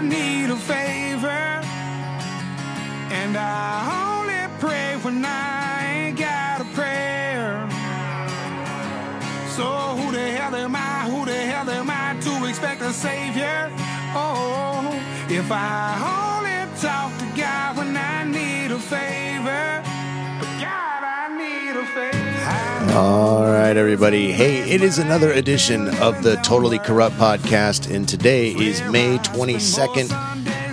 I need a favor. And I only pray when I ain't got a prayer. So who the hell am I? Who the hell am I to expect a savior? Oh, if I only talk to God All right, everybody. Hey, it is another edition of the Totally Corrupt podcast, and today is May 22nd,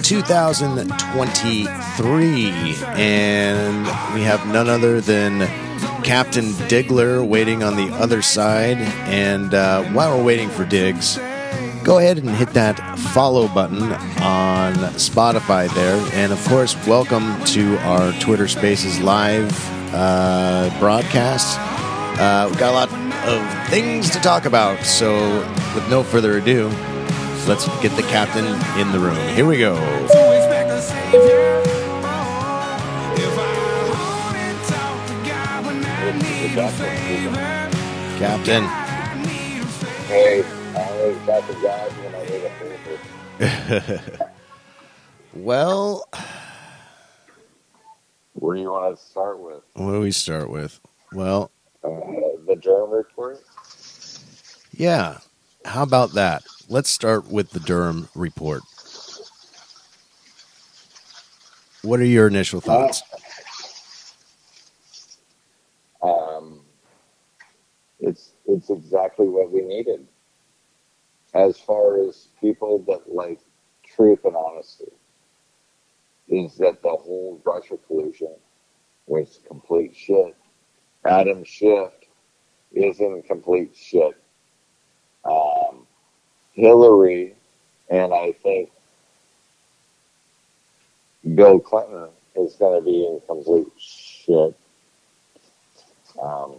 2023. And we have none other than Captain Diggler waiting on the other side. And uh, while we're waiting for Diggs, go ahead and hit that follow button on Spotify there. And of course, welcome to our Twitter Spaces live uh, broadcast. Uh, we've got a lot of things to talk about, so with no further ado, let's get the captain in the room. Here we go. to expect a savior. I only talk to God when I need a favor. Captain. I need a favor. Hey, I got the God when I need a favor. Well, where do you want to start with? what do we start with? Well, Uh, the Durham report? yeah. How about that? Let's start with the Durham report. What are your initial thoughts? Um, it's it's exactly what we needed. As far as people that like truth and honesty, is that the whole Russia collusion was complete shit. Adam Schiff is in complete shit. Um, Hillary and I think Bill Clinton is going to be in complete shit. Um,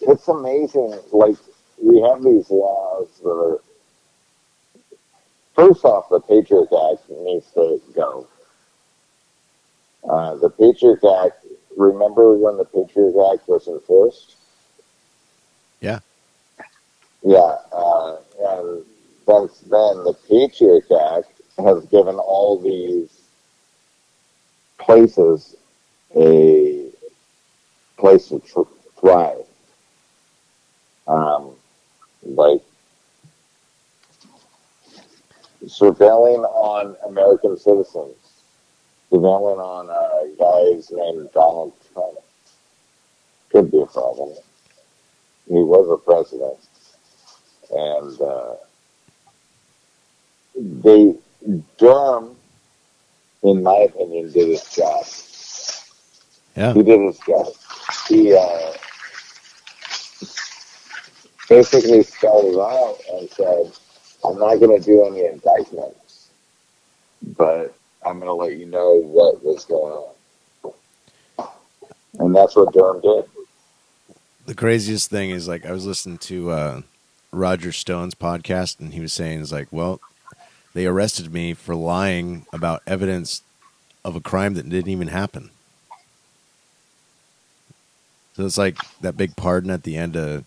it's amazing. Like we have these laws that are. First off, the Patriot Act needs to go. Uh, the Patriot Act. Remember when the Patriot Act was enforced? Yeah. Yeah, uh, and since then, the Patriot Act has given all these places a place to tr- thrive. Um, like surveilling on American citizens, surveilling on a guys named Donald Trump could be a problem. He was a president, and uh, they Durham, in my opinion, did his job. Yeah. He did his job. He uh, basically spelled it out and said, I'm not going to do any indictments, but I'm going to let you know what was going on. And that's what Durham did. the craziest thing is like I was listening to uh, Roger Stone's podcast, and he was saying is like, well, they arrested me for lying about evidence of a crime that didn't even happen. So it's like that big pardon at the end of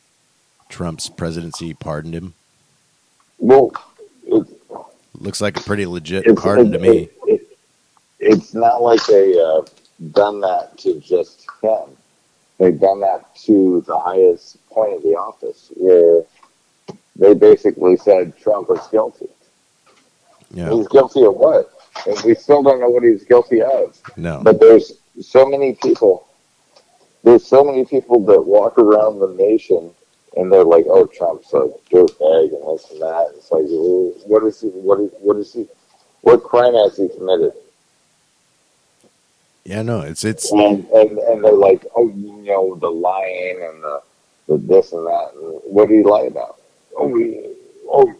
Trump's presidency pardoned him. Well, Looks like a pretty legit pardon to me. It- it- it's not like they uh, done that to just him. They've done that to the highest point of the office, where they basically said Trump was guilty. Yeah, He's guilty of what? And we still don't know what he's guilty of. no, But there's so many people. There's so many people that walk around the nation and they're like, "Oh, Trump's a dirtbag and this and that." It's like, what is he? What is? What is he? What crime has he committed? Yeah, no. It's it's And and and they're like, "Oh, you know, the lying and the, the this and that. And what do you lie about? Oh, oh."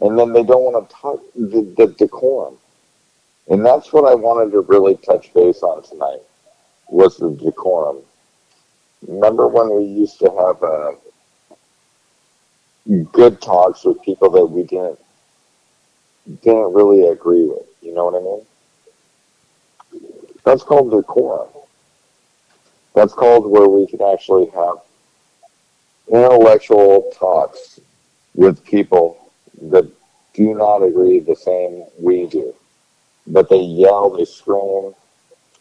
And then they don't want to talk the, the decorum. And that's what I wanted to really touch base on tonight was the decorum. Remember when we used to have uh, good talks with people that we didn't didn't really agree with? You know what I mean? That's called decorum. That's called where we can actually have intellectual talks with people that do not agree the same we do. But they yell, they scream.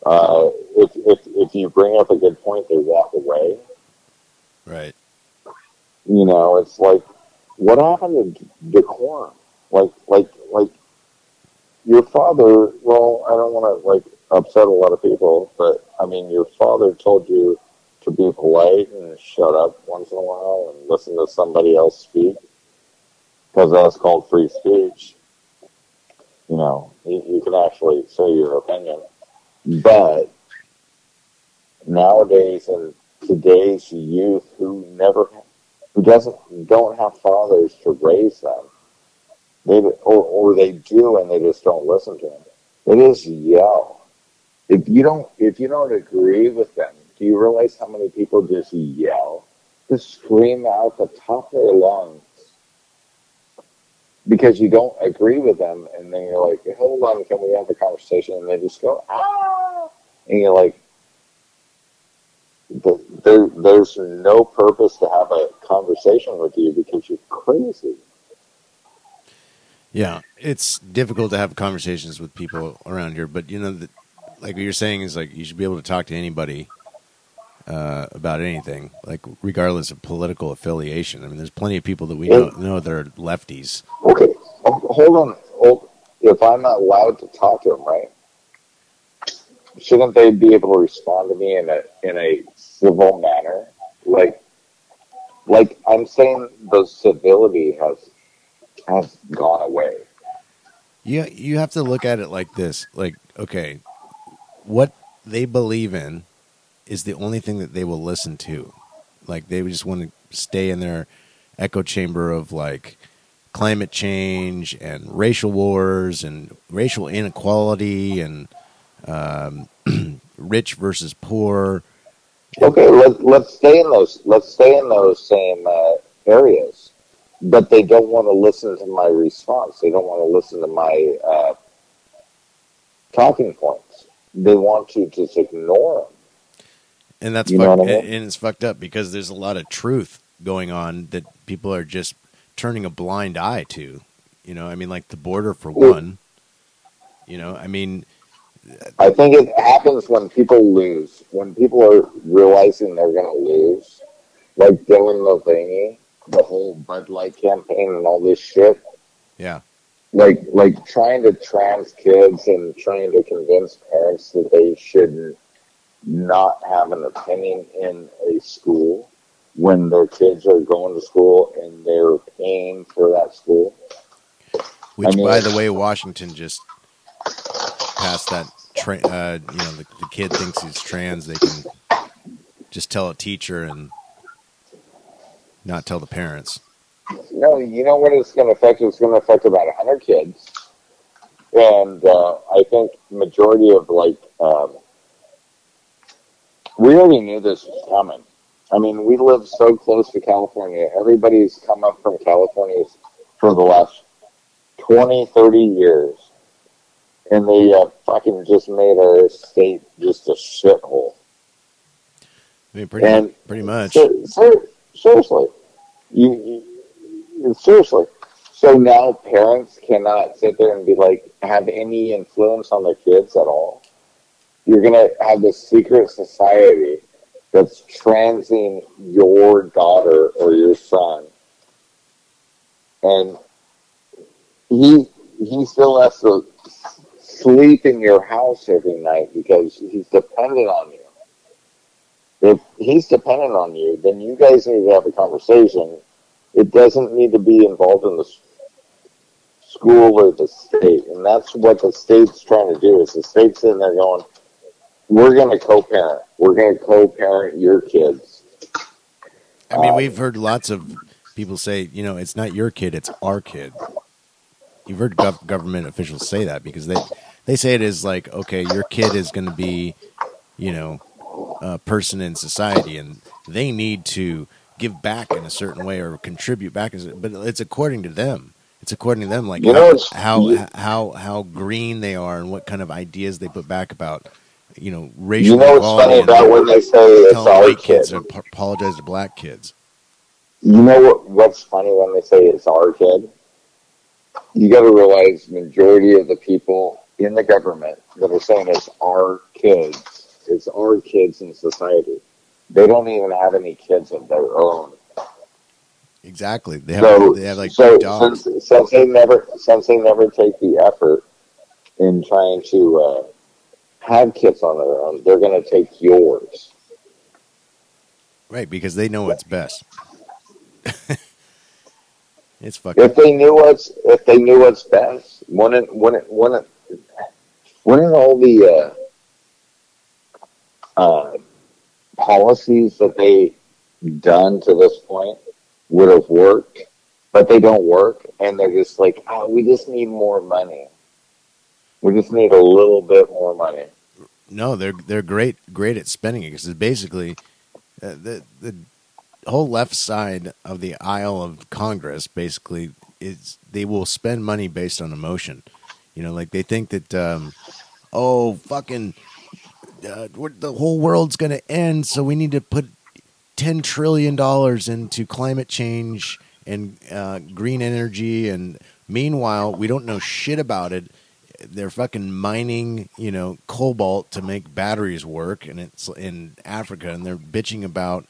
Uh, if, if, if you bring up a good point, they walk away. Right. You know, it's like, what happened to decorum? Like, like, like, your father, well, I don't want to, like, upset a lot of people, but, I mean, your father told you to be polite and shut up once in a while and listen to somebody else speak because that's called free speech. You know, you, you can actually say your opinion. But nowadays and today's youth who never, who doesn't, don't have fathers to raise them, they, or, or they do and they just don't listen to them. They just yell. If you don't, if you don't agree with them, do you realize how many people just yell, just scream out the top of their lungs because you don't agree with them, and then you're like, "Hold on, can we have a conversation?" And they just go, "Ah," and you're like, "There, there's no purpose to have a conversation with you because you're crazy." Yeah, it's difficult to have conversations with people around here, but you know, the, like what you're saying is like you should be able to talk to anybody uh, about anything, like regardless of political affiliation. I mean, there's plenty of people that we know, know that are lefties. Okay, hold on. Hold, if I'm not allowed to talk to them, right? Shouldn't they be able to respond to me in a in a civil manner? Like, like I'm saying, the civility has has gone away. Yeah, you have to look at it like this. Like, okay, what they believe in is the only thing that they will listen to. Like they just want to stay in their echo chamber of like climate change and racial wars and racial inequality and um, rich versus poor. Okay, let, let's stay in those. Let's stay in those same uh, areas, but they don't want to listen to my response. They don't want to listen to my uh, talking points. They want to just ignore them and that's you I mean? and it's fucked up because there's a lot of truth going on that people are just turning a blind eye to. You know, I mean, like the border for one. You know, I mean, uh, I think it happens when people lose. When people are realizing they're going to lose, like Dylan Mulvaney, the whole Bud Light campaign and all this shit. Yeah. Like, like trying to trans kids and trying to convince parents that they shouldn't not have an opinion in a school when their kids are going to school and they're paying for that school. Which, I mean, by the way, Washington just passed that. Tra- uh, you know, the, the kid thinks he's trans. They can just tell a teacher and not tell the parents. No, you know what it's going to affect? It's going to affect about 100 kids. And uh, I think majority of like um, we already knew this was coming. I mean, we live so close to California. Everybody's come up from California for the last 20, 30 years. And they uh, fucking just made our state just a shithole. I mean, pretty, and pretty much. Ser- ser- seriously. You, you, seriously. So now parents cannot sit there and be like, have any influence on their kids at all you're to have this secret society that's transing your daughter or your son. And he he still has to sleep in your house every night because he's dependent on you. If he's dependent on you, then you guys need to have a conversation. It doesn't need to be involved in the school or the state. And that's what the state's trying to do is the state's in there going, we're going to co-parent. We're going to co-parent your kids. I mean, um, we've heard lots of people say, you know, it's not your kid, it's our kid. You've heard gov- government officials say that because they they say it is like, okay, your kid is going to be, you know, a person in society, and they need to give back in a certain way or contribute back. But it's according to them. It's according to them, like you how, how how how green they are and what kind of ideas they put back about you know, racial You know what's funny about when they say it's our white kids kid. to apologize to black kids. You know what, what's funny when they say it's our kid? you got to realize majority of the people in the government that are saying it's our kids, it's our kids in society. They don't even have any kids of their own. Exactly. They have So, they have like so dogs. since, since they never since they never take the effort in trying to uh, have kids on their own, they're going to take yours. Right, because they know what's best. it's fucking If they knew what's if they knew what's best, wouldn't wouldn't wouldn't wouldn't all the uh, uh, policies that they done to this point would have worked, but they don't work, and they're just like, oh, we just need more money. We just need a little bit more money. no, they're they're great great at spending it because basically uh, the the whole left side of the aisle of Congress basically is they will spend money based on emotion. You know, like they think that um, oh fucking uh, the whole world's going to end, so we need to put ten trillion dollars into climate change and uh, green energy, and meanwhile we don't know shit about it. They're fucking mining, you know, cobalt to make batteries work, and it's in Africa, and they're bitching about,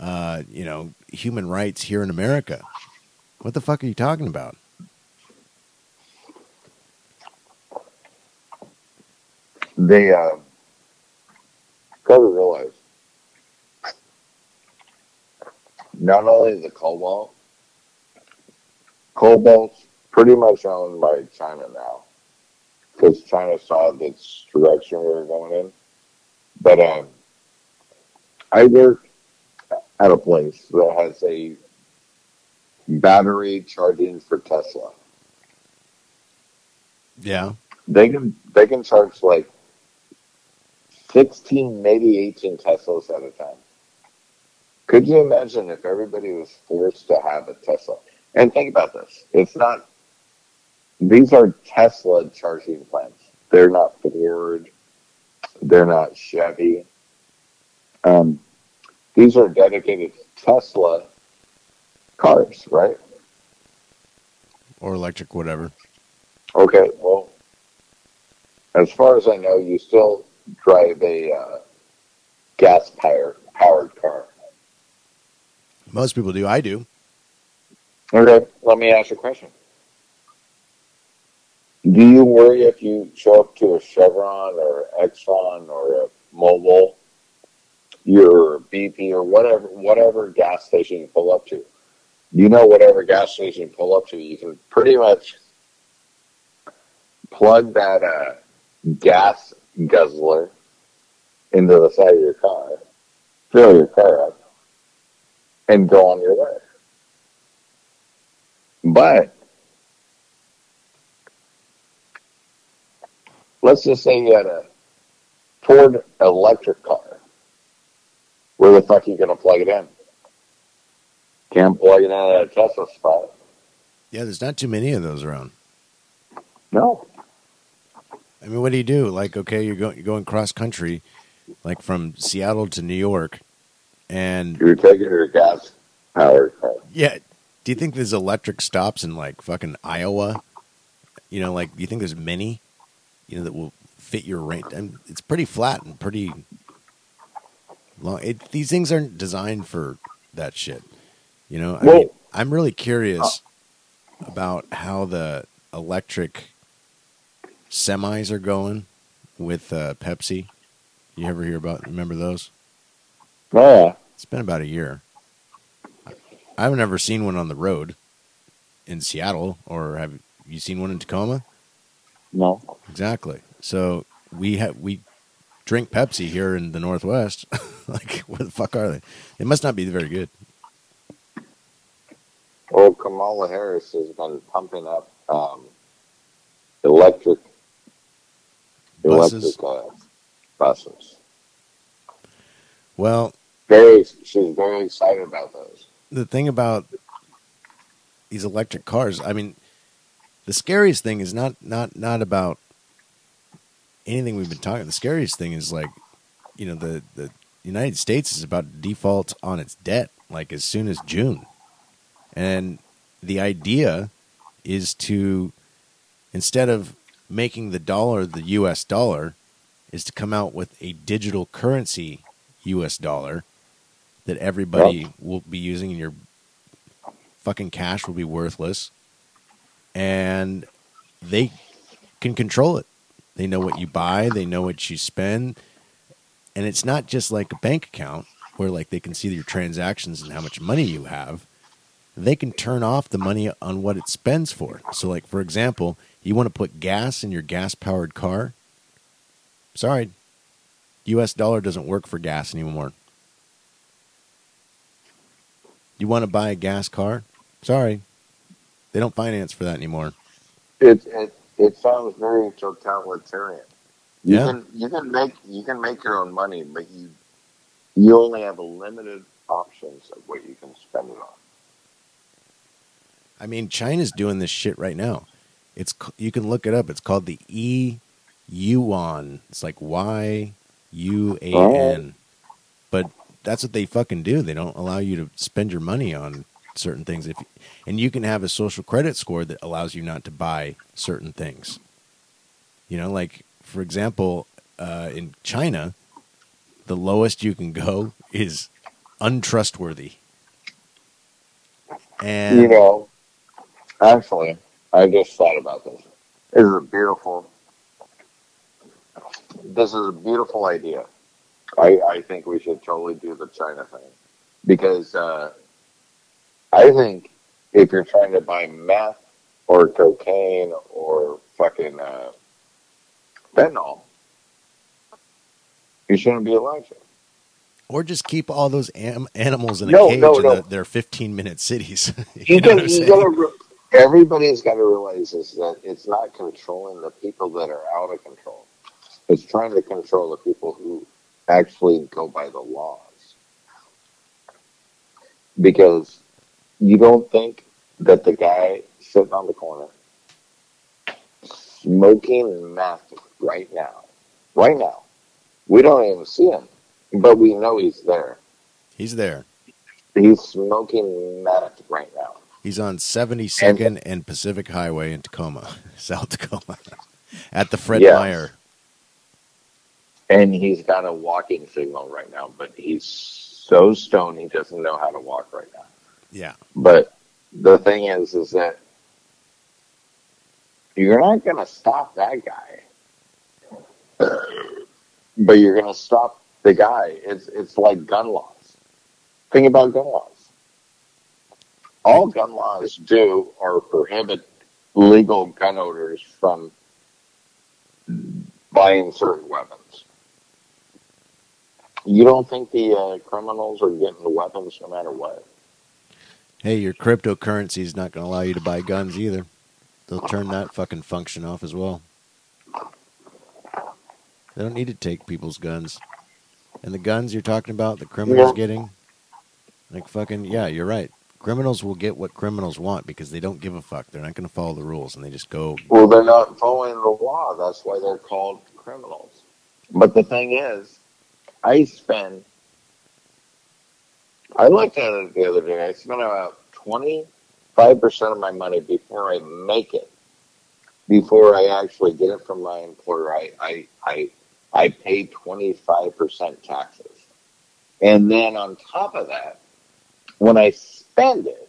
uh, you know, human rights here in America. What the fuck are you talking about? They uh, got to realize not only the cobalt, cobalt's pretty much owned by China now because China saw this direction we were going in. But um, I work at a place that has a battery charging for Tesla. Yeah, They can they can charge like sixteen, maybe eighteen Teslas at a time. Could you imagine if everybody was forced to have a Tesla? And think about this. It's not these are Tesla charging plants. They're not Ford. They're not Chevy. Um, these are dedicated Tesla cars, right? or electric, whatever. Okay, well, as far as I know, you still drive a uh, gas powered powered car. Most people do. I do. Okay, let me ask you a question. Do you worry if you show up to a Chevron or Exxon or a Mobil, your BP or whatever whatever gas station you pull up to? You know, whatever gas station you pull up to, you can pretty much plug that uh, gas guzzler into the side of your car, fill your car up, and go on your way. But let's just say you had a Ford electric car. Where the fuck are you gonna plug it in? Can't plug it in at a Tesla spot. Yeah, there's not too many of those around. No. I mean, what do you do? Like, okay, you're going you're going cross country, like from Seattle to New York, and You're taking your gas powered car. yeah, do you think there's electric stops in like fucking Iowa? You know, like, do you think there's many, you know, that will fit your range? And it's pretty flat and pretty long. It, these things aren't designed for that shit. You know, I Well- mean, I'm really curious about how the electric semis are going with uh, Pepsi. You ever hear about? Remember those? Oh yeah. It's been about a year. I've never seen one on the road in Seattle, or have you seen one in Tacoma? No. Exactly. So we have we drink Pepsi here in the Northwest. like, where the fuck are they? They must not be very good. Well, Kamala Harris has been pumping up um, electric Buses. electric buses. Well, Very, she's very excited about those. the thing about these electric cars, I mean, the scariest thing is not not not about anything we've been talking. The scariest thing is like, you know, the the United States is about to default on its debt like as soon as June, and the idea is to instead of making the dollar the US dollar is to come out with a digital currency US dollar that everybody Yep. will be using and your fucking cash will be worthless and they can control it. They know what you buy, they know what you spend, and it's not just like a bank account where like they can see your transactions and how much money you have. They can turn off the money on what it spends for. So like for example, you want to put gas in your gas powered car? Sorry. US dollar doesn't work for gas anymore. You want to buy a gas car? Sorry. They don't finance for that anymore. It it it sounds very totalitarian. You Yeah. can you can make you can make your own money, but you you only have limited options of what you can spend it on. I mean, China's doing this shit right now. It's you can look it up. It's called the E Yuan. It's like Y U A N. But that's what they fucking do. They don't allow you to spend your money on certain things. If and you can have a social credit score that allows you not to buy certain things. You know, like for example, uh, in China, the lowest you can go is untrustworthy. And you know, actually, I just thought about this. This is a beautiful. This is a beautiful idea. I, I think we should totally do the China thing because uh, I think if you're trying to buy meth or cocaine or fucking uh, fentanyl, you shouldn't be allowed to. Or just keep all those am- animals in a No, cage no, in the, their 15 minute cities. you, you know can, what I'm you gotta re- everybody's got to realize is that it's not controlling the people that are out of control. It's trying to control the people who actually go by the laws. Because you don't think that the guy sitting on the corner smoking meth right now, right now, we don't even see him, but we know he's there. He's there. He's smoking meth right now. He's on 72nd and, Pacific Highway in Tacoma, South Tacoma, at the Fred Yes. Meyer. and he's got a walking signal right now, but he's so stoned he doesn't know how to walk right now. Yeah. But the thing is, is that you're not going to stop that guy, but you're going to stop the guy. It's it's like gun laws. Think about gun laws. All gun laws do are prohibit legal gun owners from buying certain weapons. You don't think the uh, criminals are getting the weapons no matter what? Hey, your cryptocurrency is not going to allow you to buy guns either. They'll turn that fucking function off as well. They don't need to take people's guns. And the guns you're talking about, the criminals Yeah. getting, like fucking, yeah, you're right. Criminals will get what criminals want because they don't give a fuck. They're not going to follow the rules and they just go, Well, they're not following the law. That's why they're called criminals. But the thing is, I spend. I looked at it the other day. I spent about twenty five percent of my money before I make it. Before I actually get it from my employer, I I I, I pay twenty five percent taxes, and then on top of that, when I spend it,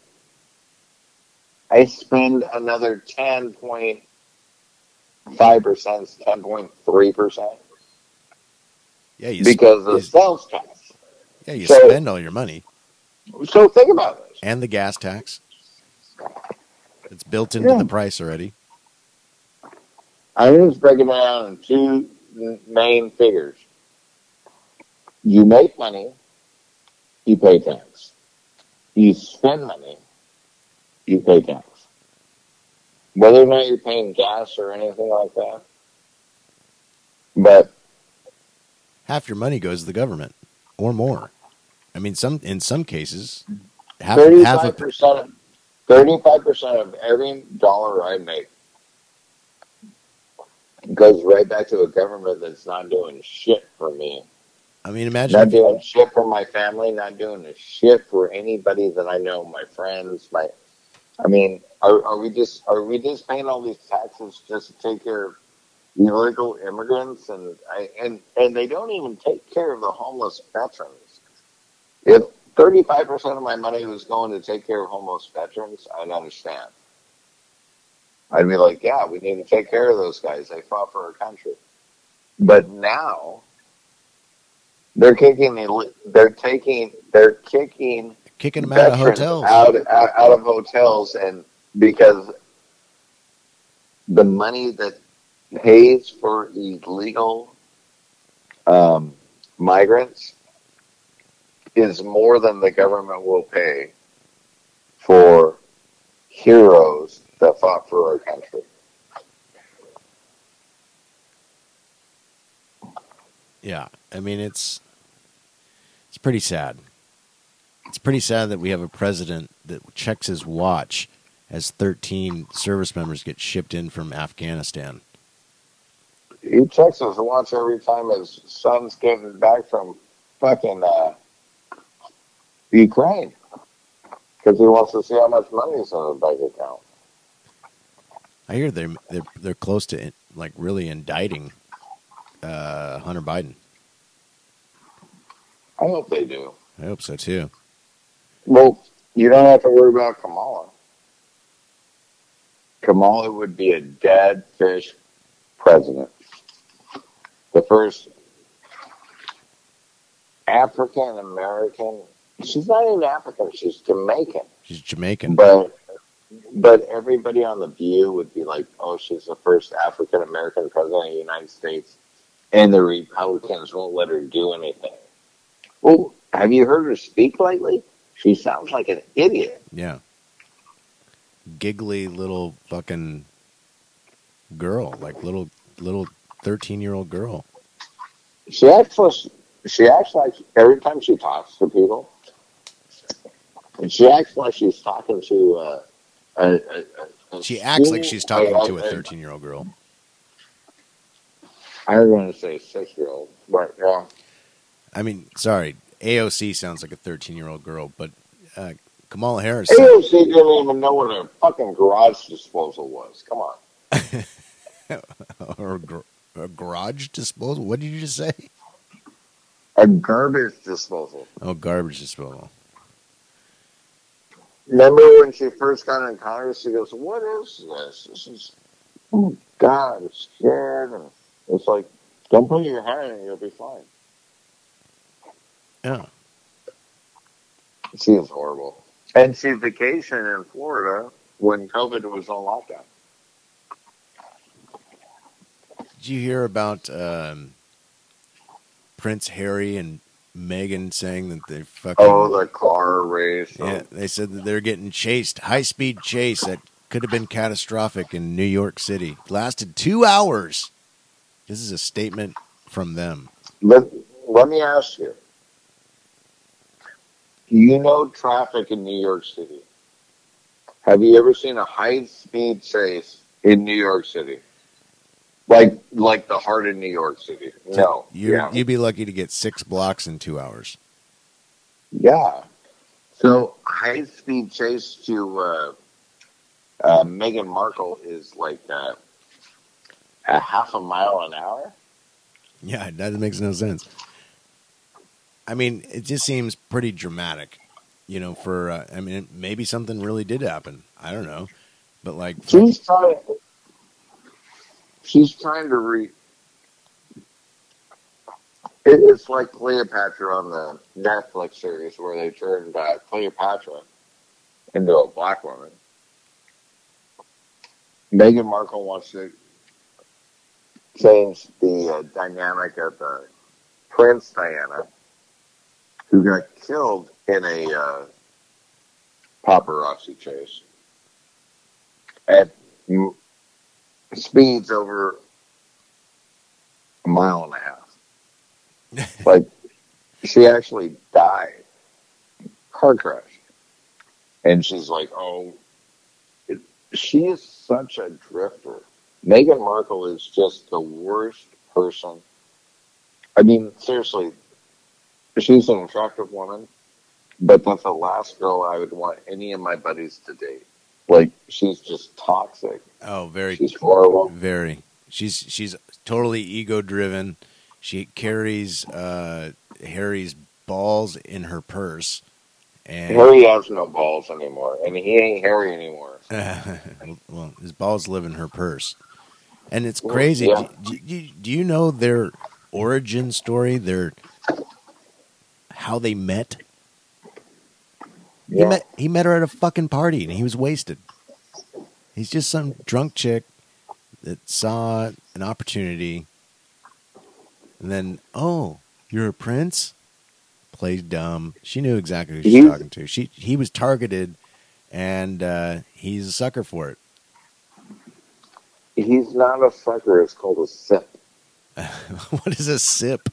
I spend another ten point five percent, ten point three percent yeah, you, because of you- sales tax. yeah, you so- spend all your money So think about this. and the gas tax. It's built into Yeah. the price already. I'm just breaking it down in two main figures. You make money, you pay tax. You spend money, you pay tax. Whether or not you're paying gas or anything like that. But half your money goes to the government or more. I mean, some in some cases, half half of percent, thirty-five percent of every dollar I make goes right back to a government that's not doing shit for me, I mean, imagine not doing shit for my family, not doing a shit for anybody that I know, my friends, my I mean, are, are we just are we just paying all these taxes just to take care of illegal immigrants and I, and and they don't even take care of the homeless veterans. If thirty five percent of my money was going to take care of homeless veterans, I'd understand. I'd be like, yeah, we need to take care of those guys. They fought for our country. But now they're kicking they're taking they're kicking kicking them out of hotels. out, out out of hotels and because the money that pays for illegal um, migrants is more than the government will pay for heroes that fought for our country. Yeah, I mean it's it's pretty sad. It's pretty sad that we have a president that checks his watch as 13 service members get shipped in from Afghanistan. He checks his watch every time his son's getting back from fucking uh, Ukraine because he wants to see how much money is in his bank account. I hear they're they're they're close to like really indicting uh, Hunter Biden. I hope they do. I hope so too. Well, you don't have to worry about Kamala. Kamala would be a dead fish president. The first African American. She's not even African. She's Jamaican. She's Jamaican. But but everybody on the View would be like, "Oh, she's the first African American president of the United States," and the Republicans won't let her do anything. Well, have you heard her speak lately? She sounds like an idiot. Yeah. Giggly little fucking girl, like little little thirteen year old girl. She acts like she acts like every time she talks to people, and she acts like she's talking to. Uh, a, a, a She acts like she's talking to a thirteen year old girl. I was going to say six year old, but yeah. I mean, sorry, AOC sounds like a thirteen year old girl, but uh, Kamala Harris. AOC didn't even know what a fucking garage disposal was. Come on. or gr- a garage disposal. What did you just say? A garbage disposal. Oh, garbage disposal. Remember when she first got in Congress? She goes, "What is this? This is oh God, I'm scared." And it's like, don't put your hand in, it, you'll be fine. Yeah. She is horrible. And she vacationed in Florida when COVID was on lockdown. Did you hear about um, Prince Harry and Meghan saying that they fucking? Oh, the car race. yeah, they said that they're getting chased, high speed chase that could have been catastrophic in New York City. Lasted two hours. This is a statement from them. Let, let me ask you. You know traffic in New York City. Have you ever seen a high speed chase in New York City? Like like the heart of New York City. No. You yeah. you'd be lucky to get six blocks in two hours. Yeah. So high speed chase to uh, uh, Meghan Markle is like uh, a half a mile an hour. Yeah, that makes no sense. I mean, it just seems pretty dramatic, you know. For uh, I mean, maybe something really did happen. I don't know, but like, She's trying. She's trying to re. It's like Cleopatra on the Netflix series where they turned uh, Cleopatra into a black woman. Meghan Markle wants to change the uh, dynamic of uh, Prince Diana, who got killed in a uh, paparazzi chase at speeds over a mile and a half. like she actually died, car crash, and she's like, "Oh, it, she is such a drifter." Meghan Markle is just the worst person. I mean, seriously, she's an attractive woman, but that's the last girl I would want any of my buddies to date. Like she's just toxic. Oh, very, She's horrible. very. She's she's totally ego driven. She carries uh, Harry's balls in her purse, and Harry has no balls anymore, and he ain't Harry anymore. well, his balls live in her purse, and it's crazy. yeah. Do, do, do you know their origin story? Their how they met? He met he met her at a fucking party, and he was wasted. He's just some drunk chick that saw an opportunity, and then oh, you're a prince. Plays dumb. She knew exactly who she was talking to. She he was targeted, and uh, he's a sucker for it. He's not a sucker. It's called a sip. what is a sip?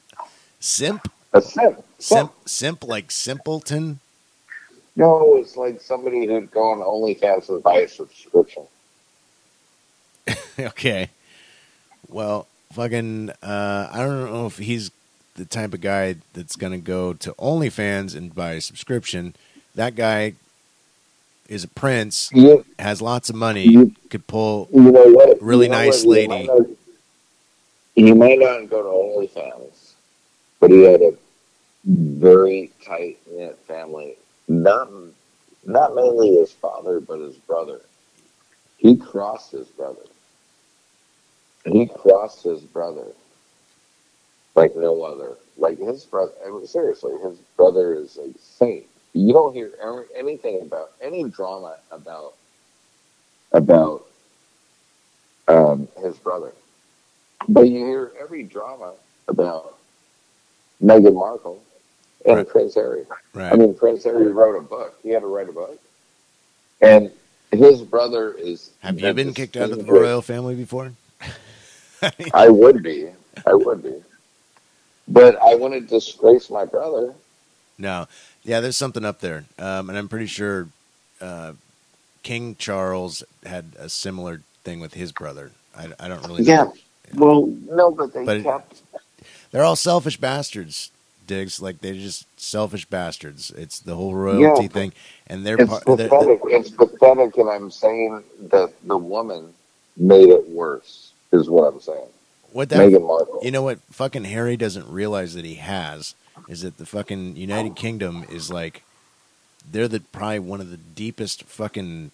Simp? A simp. Simp? Simp like simpleton? No, it's like somebody who'd go on OnlyFans and buy a subscription. okay. Well, fucking, uh, I don't know if he's the type of guy that's going to go to OnlyFans and buy a subscription. That guy is a prince, You, has lots of money, You- could pull. you know what? Really You know nice what? You lady. might not- He might not go to OnlyFans, but he had a very tight knit family. Not not mainly his father, but his brother. He crossed his brother. He crossed his brother like no other. Like his brother. I mean, seriously, his brother is a saint. You don't hear anything about any drama about about um, his brother, but you hear every drama about Meghan Markle and Right. Prince Harry. Right. I mean, Prince Harry wrote a book. He had to write a book, and his brother is. Have you been kicked out of the royal family before? I would be. I would be. But I wouldn't disgrace my brother. No. Yeah, there's something up there. Um, and I'm pretty sure uh, King Charles had a similar thing with his brother. I, I don't really Yeah. know. Well, no, but they But kept. They're all selfish bastards, Diggs. Like, they're just selfish bastards. It's the whole royalty Yeah. thing. And they're It's part. They're, pathetic. It's pathetic, and I'm saying that the woman made it worse. Is what I'm saying. what that, Meghan Markle. you know what fucking Harry doesn't realize that he has is that the fucking United Kingdom is like they're the probably one of the deepest fucking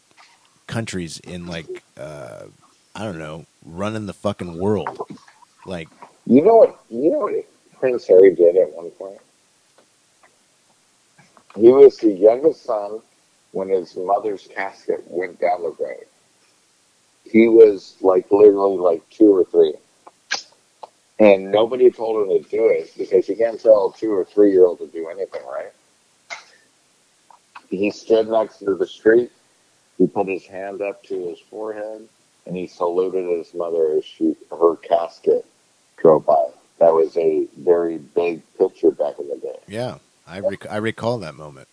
countries in like uh I don't know, running the fucking world. Like You know what? You know what Prince Harry did at one point. He was the youngest son when his mother's casket went down the road. He was like literally like two or three, and nobody told him to do it because you can't tell a two or three year old to do anything, right? He stood next to the street. He put his hand up to his forehead, and he saluted his mother as she her casket drove by. That was a very big picture back in the day. yeah, I rec- I recall that moment.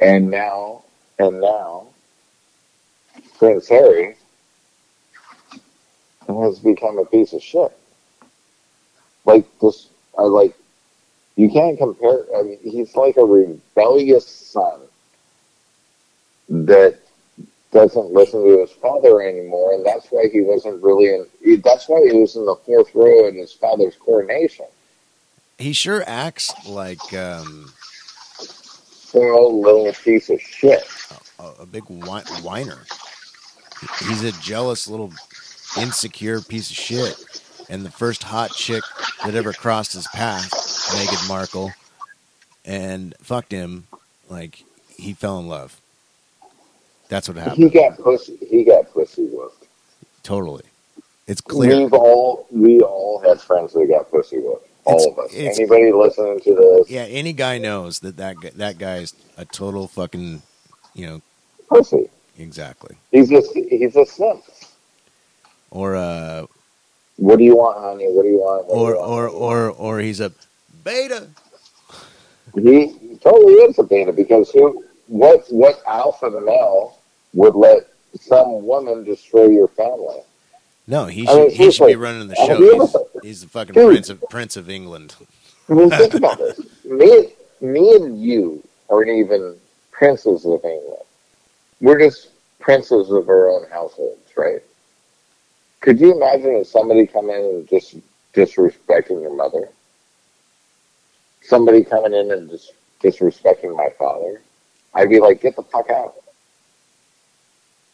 And now, and now, Prince Harry has become a piece of shit. Like this, I like. You can't compare. I mean, he's like a rebellious son that doesn't listen to his father anymore, and that's why he wasn't really in. That's why he was in the fourth row in his father's coronation. He sure acts like um Poor little piece of shit. a, a big whi- whiner. He's a jealous little insecure piece of shit. And the first hot chick that ever crossed his path, Meghan Markle, and fucked him, like he fell in love. That's what happened. He got pussy. He got pussy whooped. Totally. It's clear. We've all we all had friends that got pussy whooped. All It's- of us. Anybody listening to this? Yeah, any guy knows that that guy, that guy's a total fucking, you know, Pussy. exactly. He's a he's a simp. Or uh, What do you want, honey? What do you want? What or you want? or or or he's a beta. he totally is a beta because who? What what alpha male would let some woman destroy your family? No, he I should mean, he should be running the show. He's, he's the fucking Dude. prince of Prince of England. I mean, think about this. Me, me and you aren't even princes of England. We're just princes of our own households, right? Could you imagine if somebody come in and just disrespecting your mother? Somebody coming in and just disrespecting my father? I'd be like, get the fuck out.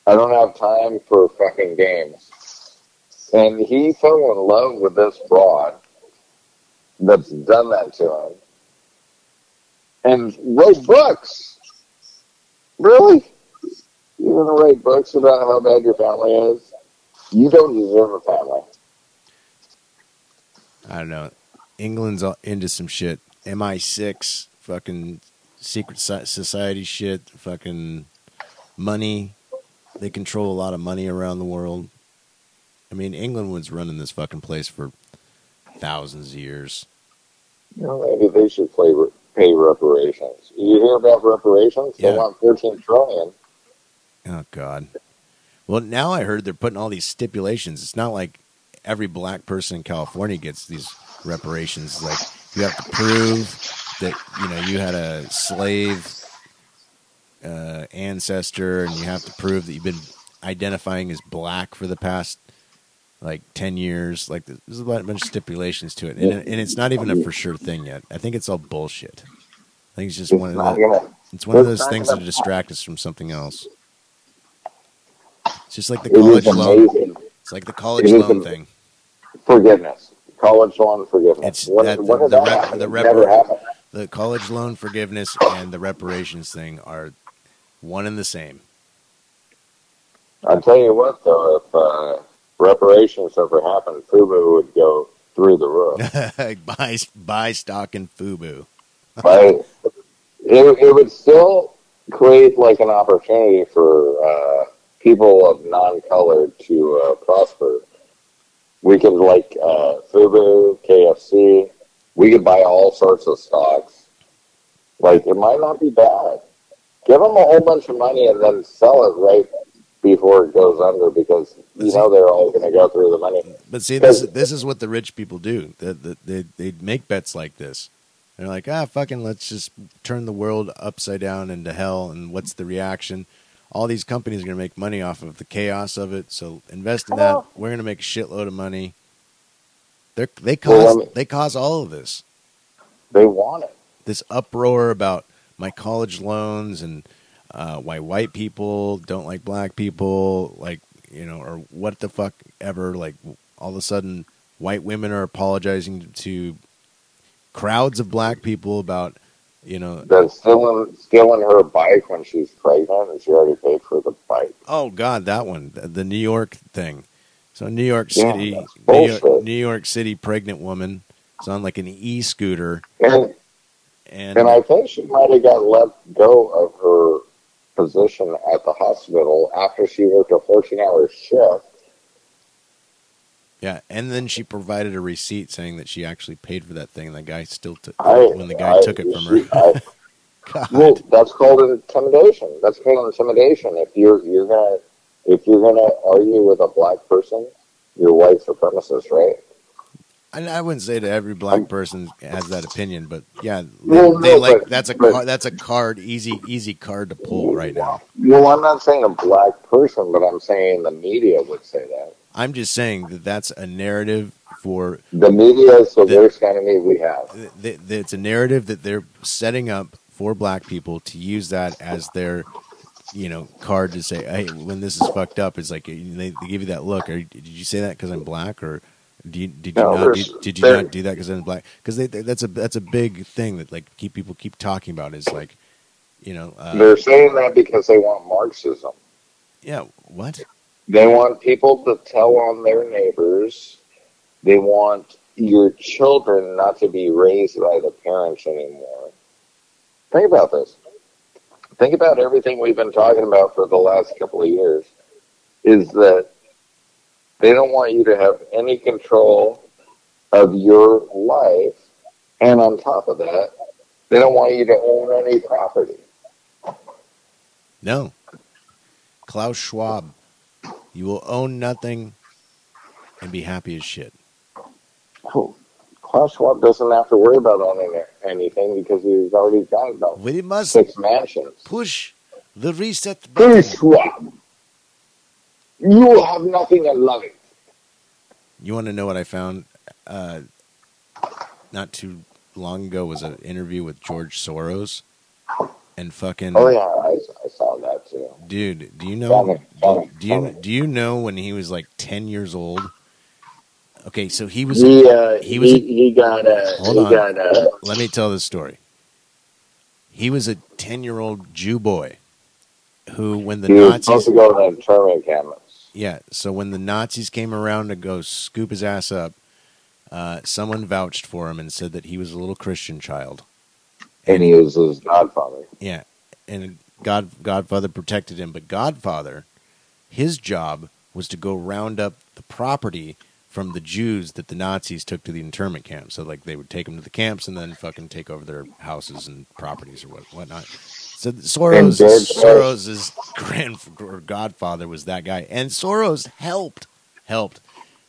I don't have time for fucking games. And he fell in love with this broad that's done that to him and wrote books. Really? You're going to write books about how bad your family is? You don't deserve a family. I don't know. England's into some shit. MI6, fucking secret society shit, fucking money. They control a lot of money around the world. I mean, England was running this fucking place for thousands of years. You know, maybe they should play, pay reparations. You hear about reparations? Yeah. They want thirteen trillion. Oh God. Well, now I heard they're putting all these stipulations. It's not like every black person in California gets these reparations. Like you have to prove that you know you had a slave uh, ancestor, and you have to prove that you've been identifying as black for the past like 10 years. Like, there's a bunch of stipulations to it. And, and it's not even a for sure thing yet. I think it's all bullshit. I think it's just It's one of the, it's one of those things that distract us from something else. It's just like the college loan. It's like the college loan thing. Forgiveness. College loan forgiveness. It's when, that- when the- the rep- the rep-. The college loan forgiveness and the reparations thing are one and the same. I'll tell you what, though, if uh, reparations ever happened, FUBU would go through the roof. buy buy stock in Fubu. But it, it would still create like an opportunity for uh, people of non-colored to uh, prosper. We could like uh, Fubu, KFC. We could buy all sorts of stocks. Like it might not be bad. Give them a whole bunch of money and then sell it right before it goes under because you know they're all going to go through the money. But see, this this is what the rich people do. They they they, they make bets like this. They're like, ah, fucking, let's just turn the world upside down into hell. And what's the reaction? All these companies are going to make money off of the chaos of it. So invest in that. We're going to make a shitload of money. They they cause Well, I mean- they cause all of this. They want it. this uproar about my college loans and uh, why white people don't like black people, like you know, or what the fuck ever. Like all of a sudden, white women are apologizing to crowds of black people about you know, Then stealing stealing her bike when she's pregnant and she already paid for the bike. oh god, that one, the New York thing. So New York City, that's New York. New York City pregnant woman is on like an e-scooter, And and, and I think she might have got let go of her position at the hospital after she worked a fourteen hour shift. Yeah, and then she provided a receipt saying that she actually paid for that thing. And the guy still took I, when the guy I- took it from her. she- I- God. well, that's called intimidation. That's called intimidation. If you're you're gonna if you're gonna argue with a black person, you're white supremacist, right? And I wouldn't say that every black person has that opinion, but yeah, they, Well, they no, like but- that's a but- that's a card, easy easy card to pull right now. Well, I'm not saying a black person, but I'm saying the media would say that. I'm just saying that that's a narrative for The media is the The- worst enemy we have. th- th- it's a narrative that they're setting up for black people to use that as their you know card to say hey when this is fucked up it's like they, they give you that look did you say that because i'm black or you, did you No, not do, did you not do that because i'm black because that's a that's a big thing that like keep people keep talking about is like you know uh, They're saying that because they want Marxism. yeah what They want people to tell on their neighbors. They want your children not to be raised by the parents anymore. Think about this. Think about everything we've been talking about for the last couple of years. Is that they don't want you to have any control of your life, and on top of that, they don't want you to own any property. no klaus schwab you will own nothing and be happy as shit Oh, Klaus Schwab doesn't have to worry about owning anything because he's already got about we must six mansions. push the reset button Schwab. you have nothing and love it. You want to know what I found? Uh, not too long ago was an interview with George Soros, and fucking Oh yeah, I, I saw that too. dude, do you Tell know? me, tell me, Do tell you me. do you know when he was like ten years old? Okay, so he was. He uh, he he, a- he, got uh, Hold he on. got uh, let me tell this story. He was a ten-year-old Jew boy who, when the he was Nazis, supposed to go to the internment camps. yeah, so when the Nazis came around to go scoop his ass up, uh, someone vouched for him and said that he was a little Christian child. And he was his godfather. Yeah, and God Godfather protected him, but Godfather, his job was to go round up the property from the Jews that the Nazis took to the internment camps. So like they would take them to the camps and then fucking take over their houses and properties or what whatnot. So Soros, Soros's grand or Godfather was that guy, and Soros helped, helped,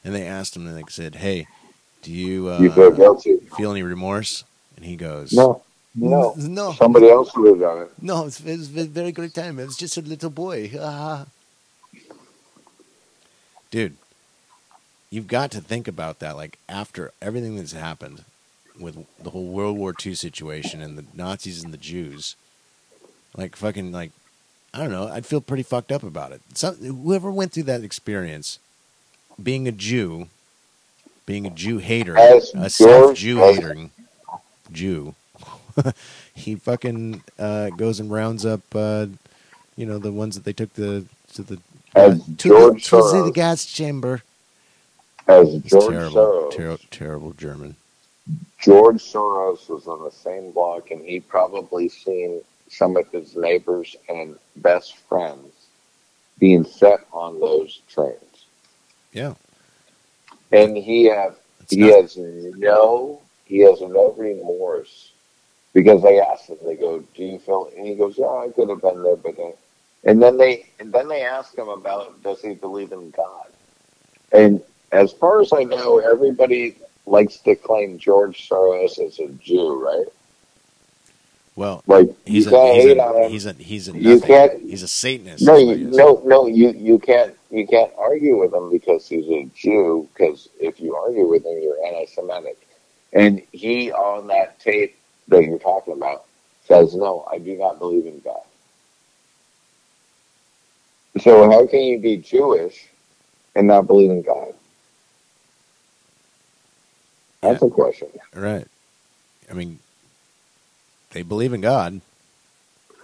and they asked him and they said, "Hey, do you, uh, you feel guilty? feel any remorse?" And he goes, No, no. no, Somebody else have done it. no, it's, it's a very great time. I was just a little boy. Dude, you've got to think about that. Like, after everything that's happened with the whole World War II situation and the Nazis and the Jews, like, fucking, like, I don't know, I'd feel pretty fucked up about it. Some, whoever went through that experience, being a Jew, being a Jew hater, As a self Jew hating Jew, he fucking uh, goes and rounds up, uh, you know, the ones that they took the to the As to, the, to the gas chamber. As It's George terrible, Soros. ter- terrible German. George Soros was on the same block, and he probably seen some of his neighbors and best friends being set on those trains, Yeah, and he have it's he not- has no he has no remorse because they asked him. They go, "Do you feel?" And he goes, "Yeah, I could have been there, but." Uh, and then they and then they ask him about does he believe in God, and as far as I know, everybody likes to claim George Soros as a Jew, right? well, Like he's you a he's hate a, on him. he's a he's a You can't- he's a Satanist. no, you, no, no. You you can't you can't argue with him because he's a Jew. Because if you argue with him, you're anti-Semitic. And he on that tape that you're talking about says, "No, I do not believe in God." So how can you be Jewish and not believe in God? That's a question. right. I mean, they believe in God.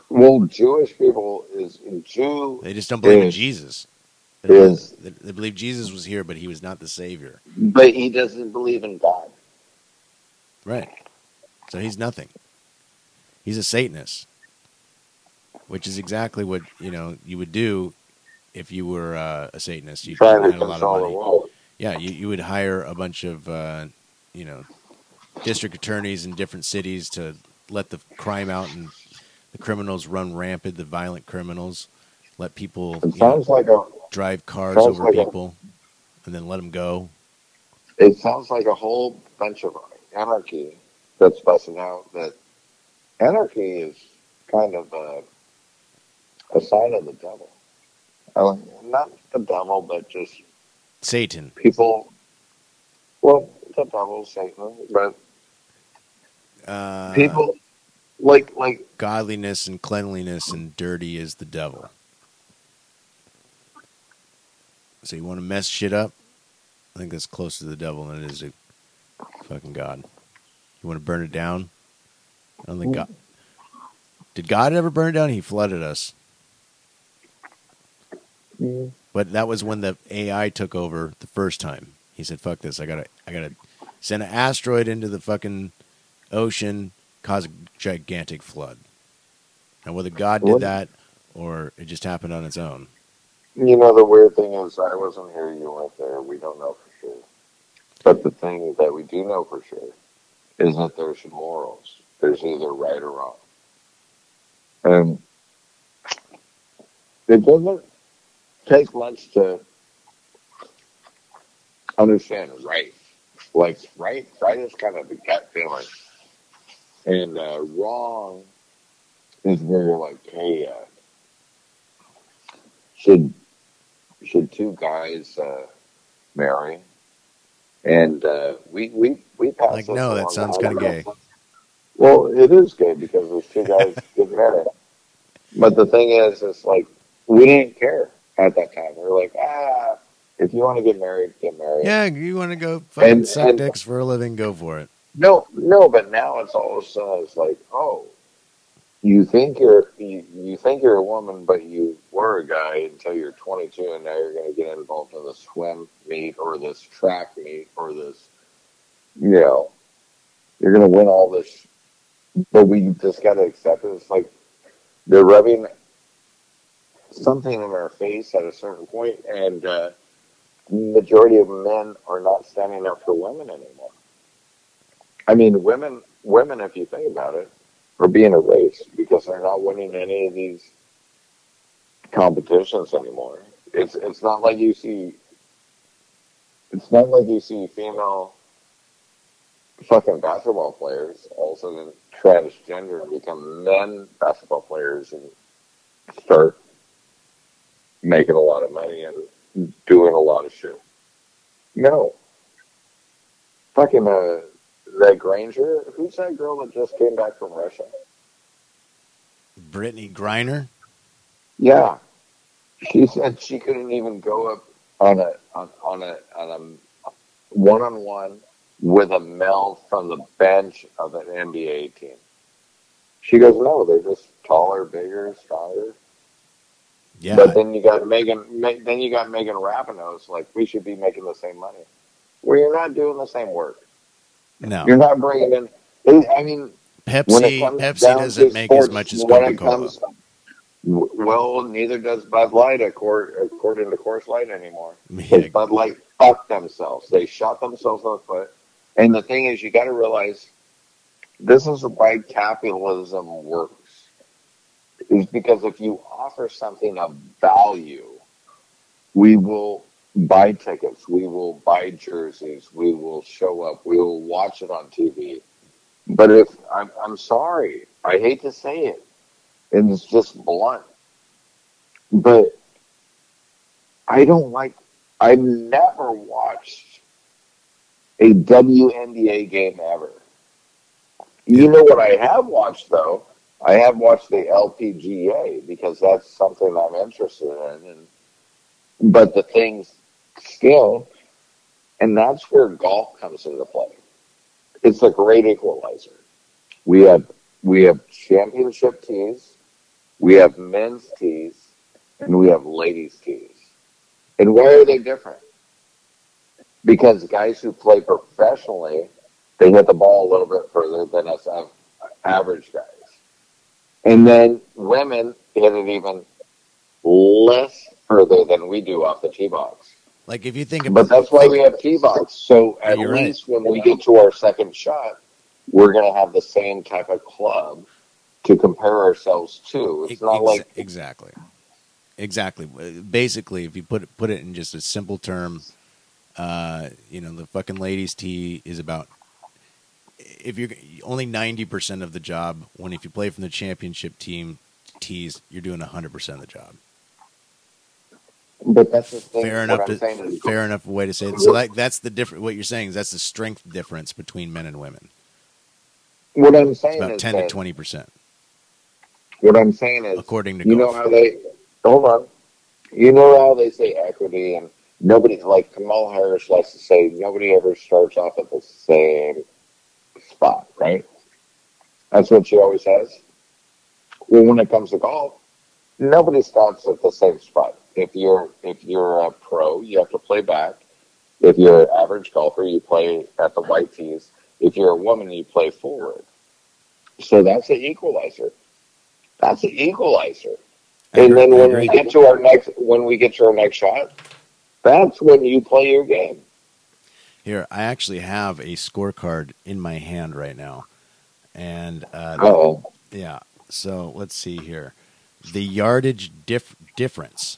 Well, Jewish people is in Jew They just don't believe in Jesus. They, is, they, believe Jesus was here, but he was not the savior. but he doesn't believe in God. Right. So he's nothing. He's a Satanist, which is exactly what you know you would do if you were uh, a Satanist. You Trying to a lot of the money. world. Yeah, you, you would hire a bunch of uh, you know district attorneys in different cities to let the crime out and the criminals run rampant, the violent criminals. Let people know, like a drive cars over like a- people and then let them go. it sounds like a whole bunch of anarchy that's busting out. That anarchy is kind of a, a sign of the devil. Uh, Not the devil, but just Satan. people. Well, the devil, Satan, but Uh, people like like godliness and cleanliness and dirty is the devil. So you want to mess shit up? I think that's closer to the devil than it is to fucking God. You want to burn it down? I don't think God. Did God ever burn it down? He flooded us. But that was when the AI took over the first time. He said, "Fuck this! I gotta, I gotta send an asteroid into the fucking ocean, cause a gigantic flood." And whether God did that or it just happened on its own, You know, the weird thing is, I wasn't here, you weren't there. We don't know for sure. But the thing that we do know for sure is that there's morals. There's either right or wrong. And it doesn't take much to understand right. Like, right, right is kind of the gut feeling. And uh, wrong is where you're like, hey, uh, should should two guys uh, marry? And uh, we we we passed. Like, no, that sounds kinda gay. Well, it is gay because there's two guys getting married. But the thing is, it's like we didn't care at that time. We were like, ah, if you want to get married, get married. Yeah, you want to go fucking And- suck and- dicks for a living? Go for it. No, no, but now it's all of a sudden it's like, oh, you think you're you, you think you're a woman, but you were a guy until you're 22, and now you're going to get involved in the swim meet or this track meet or this, you know, you're going to win all this, but we just got to accept it. It's like they're rubbing something in our face at a certain point, and uh, majority of men are not standing up for women anymore. I mean, women, women, if you think about it, are being erased because they're not winning any of these competitions anymore. It's it's not like you see. It's not like you see female fucking basketball players all of a sudden transgender and become men basketball players and start making a lot of money and doing a lot of shit. No. Fucking uh, that Granger. Who's that girl that just came back from Russia? Brittney Griner. Yeah, she said she couldn't even go up on a on, on a on a one on one with a male from the bench of an NBA team. She goes, no, they're just taller, bigger, stronger. Yeah, But then you got Megan. Me, then you got Megan Rapinoe's like we should be making the same money. Well, you're not doing the same work. no. You're not bringing in. I mean, Pepsi. Pepsi doesn't make sports, as much as Coca Cola. well, neither does Bud Light, according, according to Coors Light anymore. Because Bud Light fucked themselves. They shot themselves in the foot. And the thing is, you got to realize this is why capitalism works. Is because if you offer something of value, we will buy tickets, we will buy jerseys, we will show up, we will watch it on TV. But if I'm, I'm sorry, I hate to say it, and it's just blunt, but I don't like. I've never watched a WNBA game ever. You know what I have watched though? I have watched the LPGA because that's something I'm interested in, and but the things still, and that's where golf comes into play. It's a great equalizer. We have we have championship tees, we have men's tees, and we have ladies tees. And why are they different? Because guys who play professionally, they hit the ball a little bit further than us average guys. And then women hit it even less further than we do off the tee box. Like if you think But that's why we have tee box. So at You're right. least when we get to our second shot, we're going to have the same type of club to compare ourselves to. It's not like exactly, exactly. Basically, if you put it, put it in just a simple term, uh, you know, the fucking ladies' tee is about if you're only ninety percent of the job. When if you play from the championship team tees, you're doing hundred percent of the job. But that's the. Fair enough. To, fair enough way to say it. So like that's the different. What you're saying is that's the strength difference between men and women. what I'm It's saying about is ten to twenty percent, What I'm saying is, according to you know how they hold on. You know how they say equity, and nobody like Kamal Harris likes to say nobody ever starts off at the same spot, right? That's what she always says. Well, when it comes to golf, nobody starts at the same spot. If you're if you're a pro, you have to play back. If you're an average golfer, you play at the white tees. If you're a woman, you play forward. So that's the equalizer. That's the equalizer. I And agree- then when we get to our next when we get to our next shot, that's when you play your game. Here, I actually have a scorecard in my hand right now, and uh, Oh, Yeah. So let's see here. The yardage dif- difference.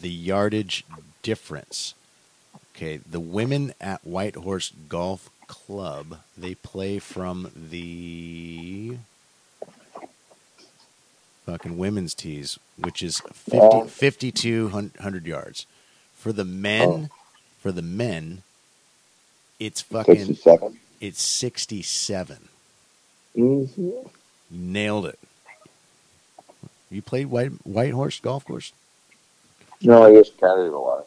The yardage difference. Okay. The women at White Horse Golf Club, they play from the fucking women's tees, which is 50, Oh. 5,200 yards. For the men, Oh. for the men, it's fucking Sixty-seven. it's 67. Mm-hmm. Nailed it. You played White White Horse Golf Course? No, I just carried a lot.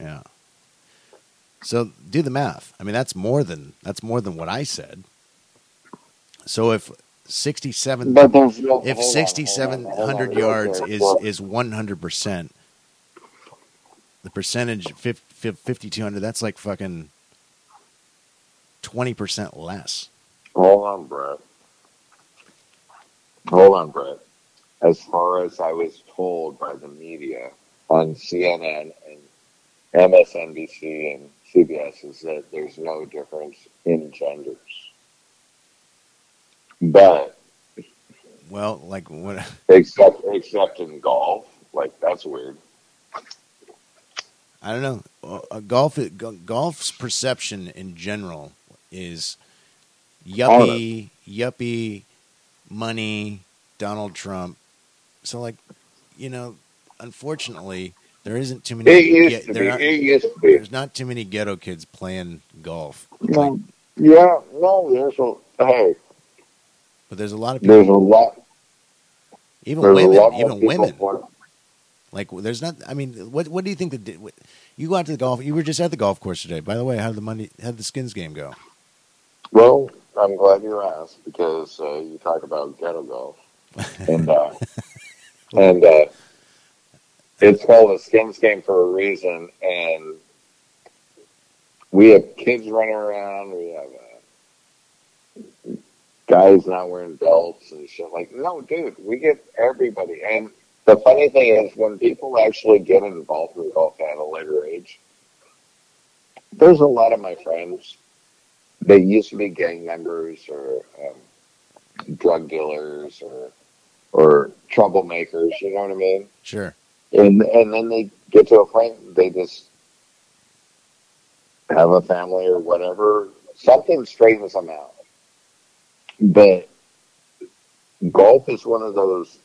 Yeah. So do the math. I mean, that's more than that's more than what I said. So if 67 But no. if sixty-seven hold on, hold on, hundred yards quick. is is one hundred percent, the percentage fifty two hundred. That's like fucking twenty percent less. Hold on, Brett. Hold on, Brett. As far as I was told by the media on CNN and MSNBC and CBS, is that there's no difference in genders. But Well, like what? except except in golf, like that's weird. I don't know. Uh, uh, golf golf's perception in general is yuppie, yuppie, money, Donald Trump. So like, you know, unfortunately, there isn't too many. It used get- to there It used to be. there's not too many ghetto kids playing golf, No, yeah, no. There's a hey. but there's a lot of people, There's a lot. even women, lot even women. Like, there's not. I mean, what what do you think that what- You go out to the golf. You were just at the golf course today. By the way, how did the money? How did the Skins game go? Well, I'm glad you asked because uh, you talk about ghetto golf, and uh, and uh, it's called a skins game for a reason. And we have kids running around. We have uh, guys not wearing belts and shit. Like, no, dude, we get everybody. And the funny thing is, when people actually get involved in golf at a later age, there's a lot of my friends they used to be gang members or um, drug dealers or or troublemakers. You know what I mean? Sure. And and then they get to a point they just have a family or whatever. Something straightens them out. But golf is one of those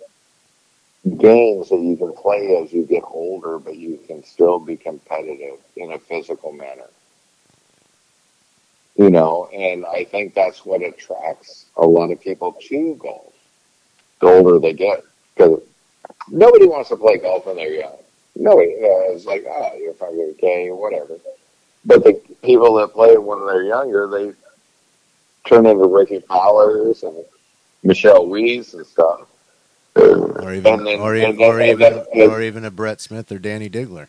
games that you can play as you get older, but you can still be competitive in a physical manner you know, and I think that's what attracts a lot of people to golf. The older they get, because nobody wants to play golf when they're young. Nobody uh, is like, oh, you're fucking gay, whatever. But the people that play when they're younger, they turn into Ricky Fowlers and Michelle Wies and stuff. Or even, then- or, even, then- or even, then- or even a Brett Smith or Danny Diggler.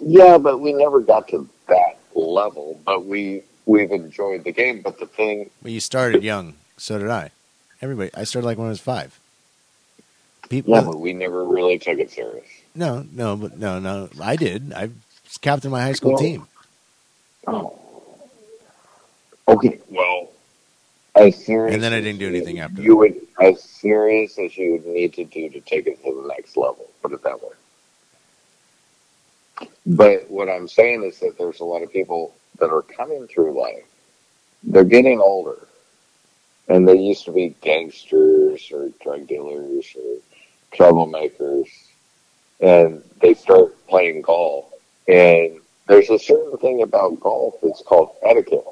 Yeah, but we never got to that level. But we we've enjoyed the game. But the thing Well, you started young. So did I. Everybody. I started like when I was five. People. Yeah, but we never really took it serious. No, no, but no, no. I did. I was captain my high school Well, team. Oh. Okay. Well, as serious. And then I didn't do anything after You would as serious as you would need to do to take it to the next level. Put it that way. But what I'm saying is that there's a lot of people that are coming through life. They're getting older, and they used to be gangsters or drug dealers or troublemakers, and they start playing golf. And there's a certain thing about golf. It's called etiquette.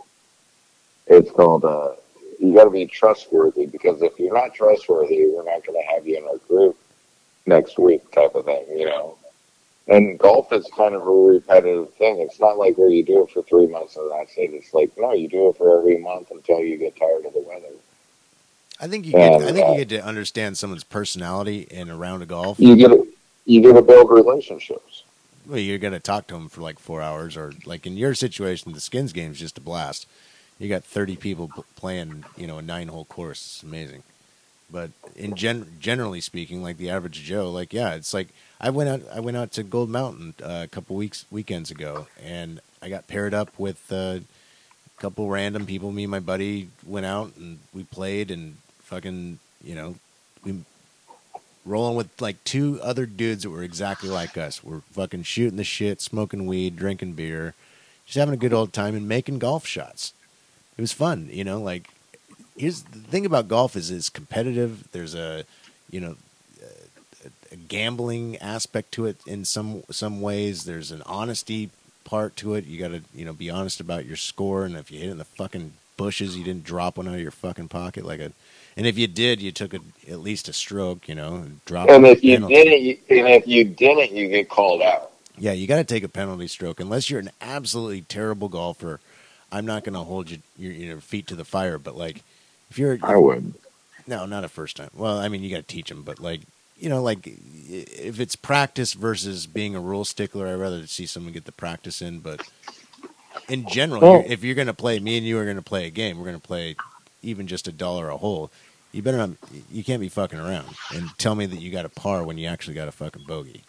It's called uh, you got to be trustworthy because if you're not trustworthy, we're not going to have you in our group next week, type of thing. You know. And golf is kind of a repetitive thing. It's not like where you do it for three months and that's it. It's like no, you do it for every month until you get tired of the weather. I think you get. I think uh, you get to understand someone's personality in a round of golf. You get to, you get to build relationships. Well, you're gonna talk to them for like four hours, or like in your situation, the skins game is just a blast. You got 30 people playing, you know, a nine-hole course. It's amazing. But in gen- generally speaking, like the average Joe, like yeah, it's like I went out. I went out to Gold Mountain uh, a couple weeks weekends ago, and I got paired up with uh, a couple random people. Me and my buddy went out and we played and fucking, you know, we rolling with like two other dudes that were exactly like us. We're fucking shooting the shit, smoking weed, drinking beer, just having a good old time and making golf shots. It was fun, you know. Like, here's the thing about golf is it's competitive. There's a, you know, uh, a gambling aspect to it in some some ways. There's an honesty part to it. You got to you know be honest about your score, and if you hit it in the fucking bushes, you didn't drop one out of your fucking pocket like a. And if you did, you took a, at least a stroke, you know, and dropped. And if you didn't, you- and if you didn't, you get called out. Yeah, you got to take a penalty stroke unless you're an absolutely terrible golfer. I'm not going to hold you, your, your feet to the fire, but like if you're I would. no, not a first time. Well, I mean, you got to teach them, but like you know, like if it's practice versus being a rule stickler, I'd rather see someone get the practice in. But in general, Well- you're, if you're going to play, me and you are going to play a game. We're going to play even just a dollar a hole. You better not. You can't be fucking around and tell me that you got a par when you actually got a fucking bogey.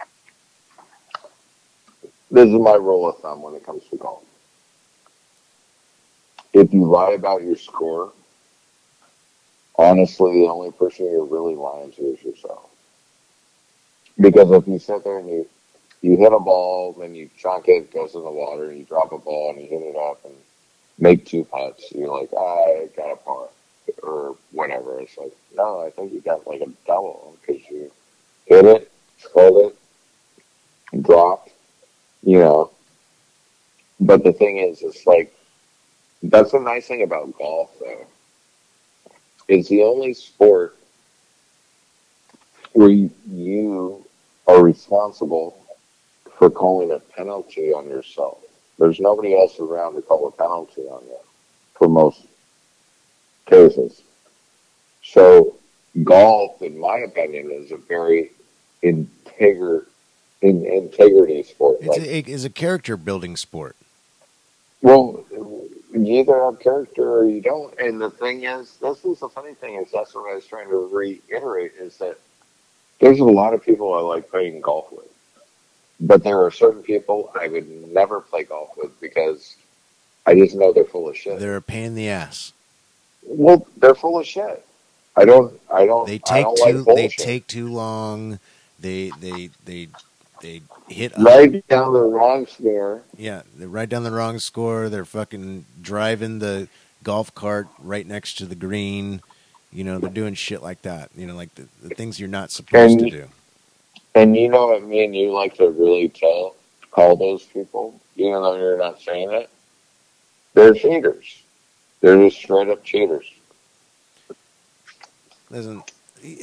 This is my rule of thumb when it comes to golf. If you lie about your score, honestly, the only person you're really lying to is yourself. Because if you sit there and you you hit a ball, then you chunk it, goes in the water, and you drop a ball and you hit it up and make two putts, you're like, ah, I got a par or whatever. It's like, no, I think you got like a double because you hit it, scored it, dropped, you know. But the thing is, it's like that's the nice thing about golf, though. It's the only sport where you, you are responsible for calling a penalty on yourself. There's nobody else around to call a penalty on you for most cases. So golf, in my opinion, is a very integer, in, integrity sport. It's Like, a, it is a character building sport. well, you either have character or you don't. And the thing is, this is the funny thing is that's what I was trying to reiterate is that there's a lot of people I like playing golf with, but there are certain people I would never play golf with because I just know they're full of shit. They're a pain in the ass. well, they're full of shit. I don't. I don't. They take don't too. like they take too long. They they they they hit up. right down the wrong score. Yeah, they write down the wrong score. They're fucking driving the golf cart right next to the green. You know, they're doing shit like that. You know, like the, the things you're not supposed to do. And you know what me and you like to really tell, call those people, even though you're not saying it? They're cheaters. They're just straight up cheaters. Listen,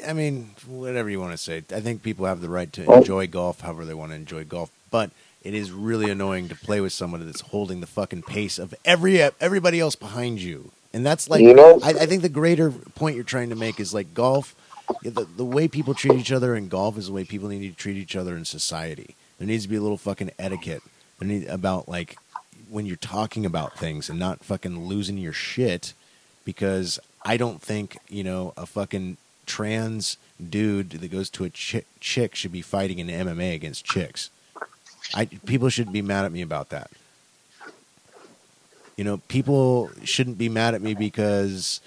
I mean, whatever you want to say. I think people have the right to Oh. enjoy golf however they want to enjoy golf, but it is really annoying to play with someone that's holding the fucking pace of every everybody else behind you. And that's like You know- I, I think the greater point you're trying to make is like golf. The, the way people treat each other in golf is the way people need to treat each other in society. There needs to be a little fucking etiquette. There need about like when you're talking about things and not fucking losing your shit because I don't think you know a fucking trans dude that goes to a chick, chick should be fighting in MMA against chicks. I people shouldn't be mad at me about that. You know, people shouldn't be mad at me because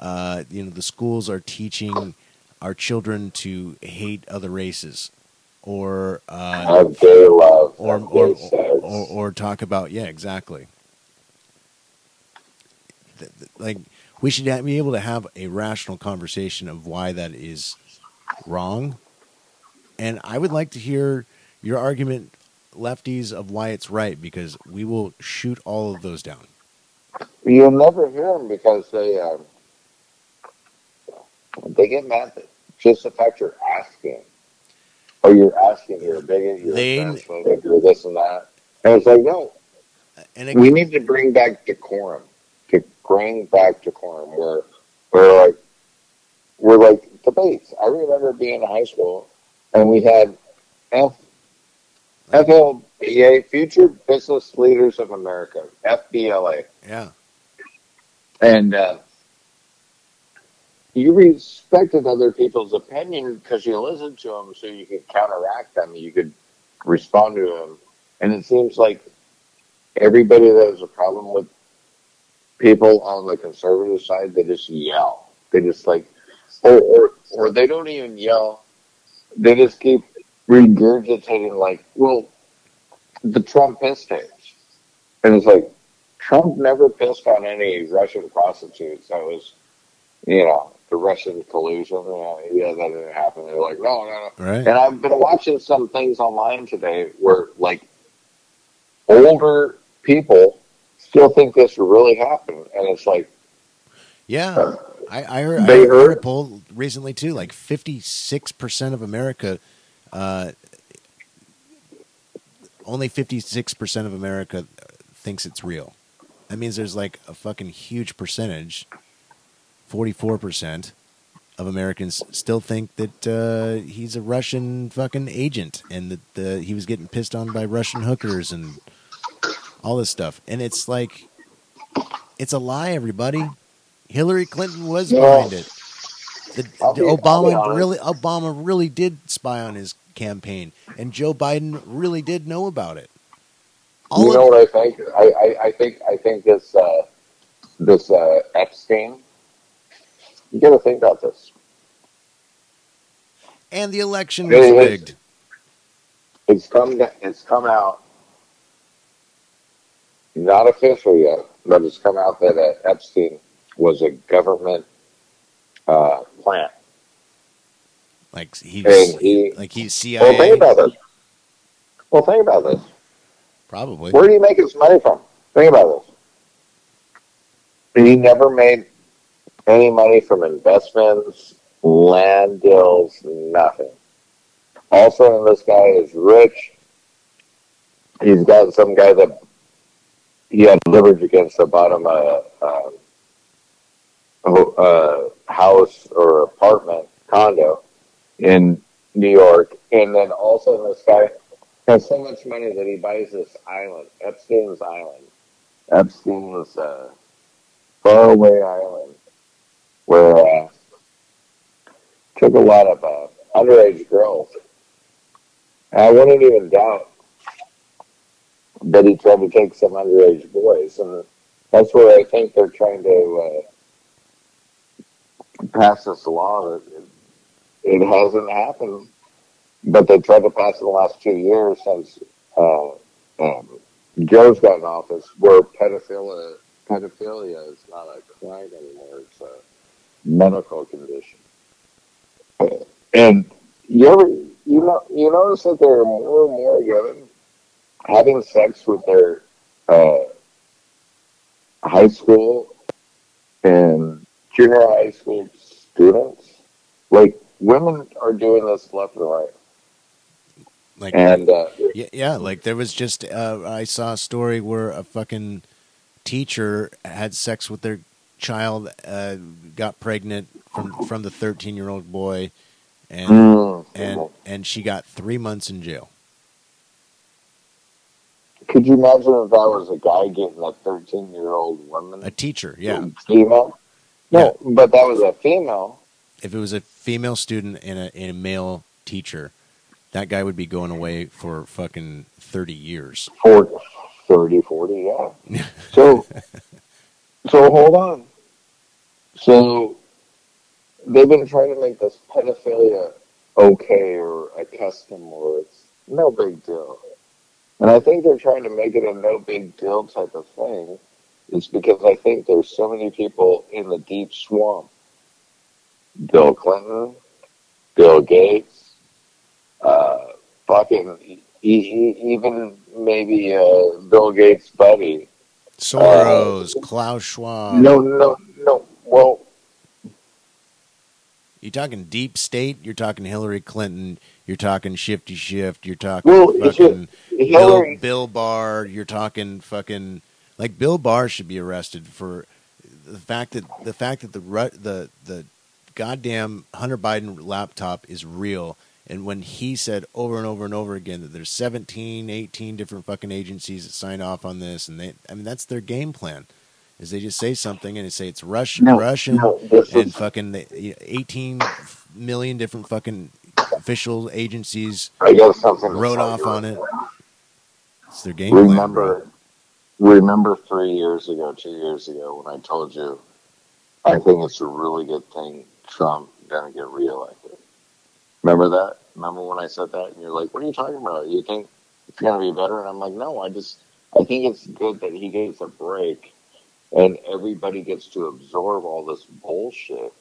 uh, you know the schools are teaching our children to hate other races, or uh, gay love. or or, or or talk about yeah exactly like we should be able to have a rational conversation of why that is wrong. And i would like to hear your argument lefties of why it's right because we will shoot all of those down. You'll never hear them because they um, they get mad that just the fact you're asking, or you're asking, you're a bigot, you're They- a transphobic, you're this and that, and it's like no, and it, we need to bring back decorum. To bring back decorum, where where like we're like debates. I remember being in high school, and we had F FLBA, Future Business Leaders of America, FBLA. yeah and uh, you respected other people's opinion because you listened to them, so you could counteract them, you could respond to them, and it seems like everybody that has a problem with people on the conservative side, they just yell. They just like, or or, or they don't even yell. They just keep regurgitating like, well, the Trump piss tapes, and it's like. Trump never pissed on any Russian prostitutes that was, you know, the Russian collusion. Yeah, yeah, that didn't happen. They're like, no, no, no. Right. And I've been watching some things online today where like older people still think this really happened, and it's like, Yeah, I, I heard. I They heard, heard a poll recently too. Like fifty six percent of America, uh, only fifty six percent of America thinks it's real. That means there's like a fucking huge percentage, forty four percent of Americans still think that uh, he's a Russian fucking agent and that uh, he was getting pissed on by Russian hookers and all this stuff. And it's like, it's a lie, everybody. Hillary Clinton was behind it. The, the Obama really, Obama really did spy on his campaign, and Joe Biden really did know about it. All you know what I think? I, I, I think I think this uh, this uh, Epstein. You got to think about this. and the election It was rigged. It's come it's come out, not official yet, but it's come out that uh, Epstein was a government uh, plant. Like he's And he- like he's Well, think about this. Well, think about this. probably. Where do you make his money from? Think about this. He never made any money from investments, land deals, nothing. Also, this guy is rich. He's got some guy that he had leverage against the bottom of uh, uh, house or apartment condo in New York, and then also this guy has so much money that he buys this island, Epstein's Island. Epstein's uh, faraway island, where uh, took a lot of uh, underage girls. I wouldn't even doubt that he tried to take some underage boys, and that's where I think they're trying to uh, pass this law. It, it hasn't happened, but they tried to pass it the last two years since uh, um, Joe's got in office, where pedophilia pedophilia is not a crime anymore; it's a medical condition. And you ever you know you notice that there are more and more women having sex with their uh, high school and junior high school students. Like women are doing this left and right, Like and uh, Yeah, yeah. Like there was just uh, I saw a story where a fucking teacher had sex with their child, uh, got pregnant from from the thirteen year old boy, and mm, and and she got three months in jail. Could you imagine if that was a guy getting a thirteen-year-old woman? A teacher, yeah. female. No, but that was a female. If it was a female student and a and a male teacher, that guy would be going away for fucking thirty years. 40, 30, 40, yeah. So, so hold on. So, they've been trying to make this pedophilia okay or a custom or it's no big deal. And I think they're trying to make it a no big deal type of thing. It's because I think there's so many people in the deep swamp. Bill Clinton, Bill Gates, uh, fucking even maybe uh, Bill Gates' buddy. Soros, Klaus Schwab. no, no, no. Well, You're talking deep state. You're talking Hillary Clinton. You're talking Shifty Schiff. You're talking Well, fucking Bill, Bill Barr. You're talking fucking like Bill Barr should be arrested for the fact that the fact that the the the goddamn Hunter Biden laptop is real. And when he said over and over and over again that there's 17, 18 different fucking agencies that signed off on this, and they, I mean, that's their game plan, is they just say something and they say it's Russian, No, Russian, no, and is, fucking the- 18 million different fucking official agencies I got something. wrote off on it. It's their game plan. Remember, remember three years ago, two years ago, when I told you I think it's a really good thing Trump gonna get reelected. Remember that? Remember when I said that? And you're like, "What are you talking about? You think it's gonna be better?" And I'm like, "No, I just I think it's good that he gets a break, and everybody gets to absorb all this bullshit."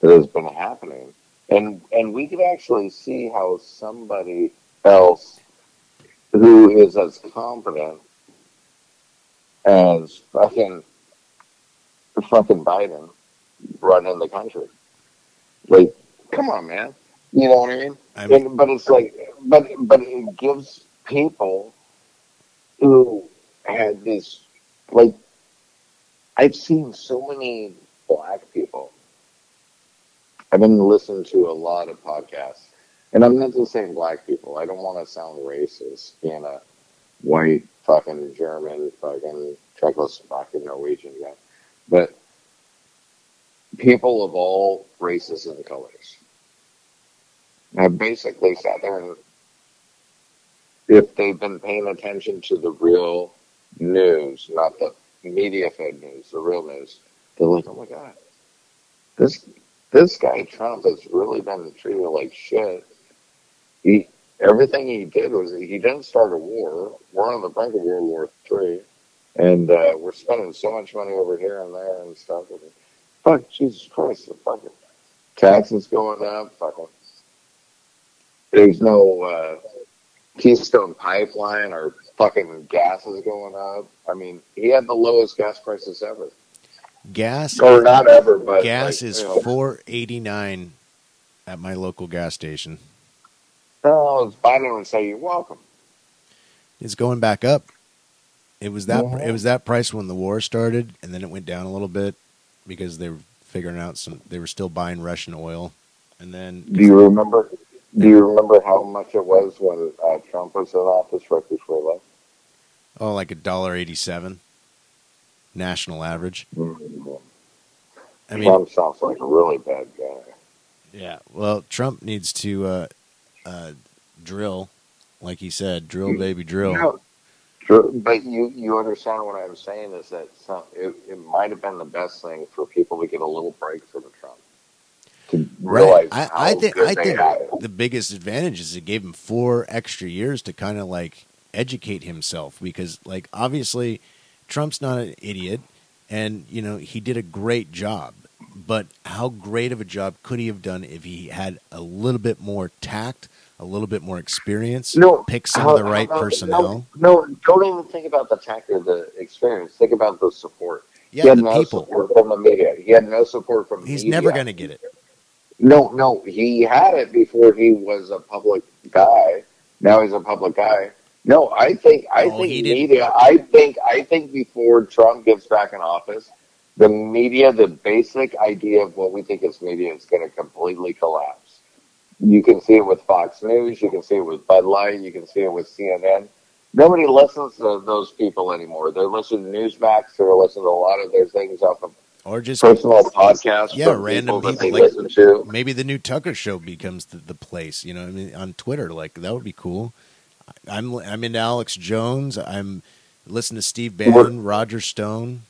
that has been happening, and and we can actually see how somebody else who is as competent as fucking fucking Biden running the country. Like, come on, man. You know what I mean? I mean And, but it's like, but but it gives people who had this like. I've seen so many black people. I've been listening to a lot of podcasts, and I'm not just saying black people. I don't want to sound racist, being a white fucking German fucking Czechoslovakian Norwegian guy, but people of all races and colors I basically sat there and if they've been paying attention to the real news, not the media fed news, the real news, they're like, oh my god, this this guy Trump has really been treated like shit. He everything he did was he didn't start a war. We're on the brink of World War Three, and uh, we're spending so much money over here and there and stuff. And Fuck Jesus Christ, the fucking taxes going up. Fucking there's no uh, Keystone Pipeline or fucking gas is going up. I mean, he had the lowest gas prices ever, gas or not ever, but gas like, is you know, four eighty nine at my local gas station. Oh, it's Biden would say you're welcome. It's going back up. It was that Mhm. it was that price when the war started, and then it went down a little bit because they were figuring out some. They were still buying Russian oil, and then Do you remember? Do you remember how much it was when uh, Trump was in office right before he left? Oh, like a dollar eighty seven, national average. Mhm. I mean, Trump sounds like a really bad guy. yeah. Well, Trump needs to uh, uh, drill, like he said, drill, baby, drill. No, True, but you you understand what I'm saying is that some, it, it might have been the best thing for people to get a little break from Trump to realize I, I think I think the biggest advantage is it gave him four extra years to kind of like educate himself because like obviously Trump's not an idiot and you know he did a great job but how great of a job could he have done if he had a little bit more tact a little bit more experience No, pick some how- of the right how- personnel No, no, don't even think about the tact or the experience. Think about the support. he yeah had the no people support from the media. He had no support from he's media. never going to get it No, no, he had it before he was a public guy. Now he's a public guy. No, I think I Oh, think media. I think I think before Trump gets back in office, the media, the basic idea of what we think is media, is going to completely collapse. You can see it with Fox News. You can see it with Bud Light. You can see it with CNN. Nobody listens to those people anymore. They're listening to Newsmax. They're listening to a lot of their things off of or just personal podcasts. Yeah, random they people, like- listen to. maybe the new Tucker show becomes the, the place. You know, I mean, on Twitter, like that would be cool. I'm I'm into Alex Jones. I'm listening to Steve Bannon, Roger Stone.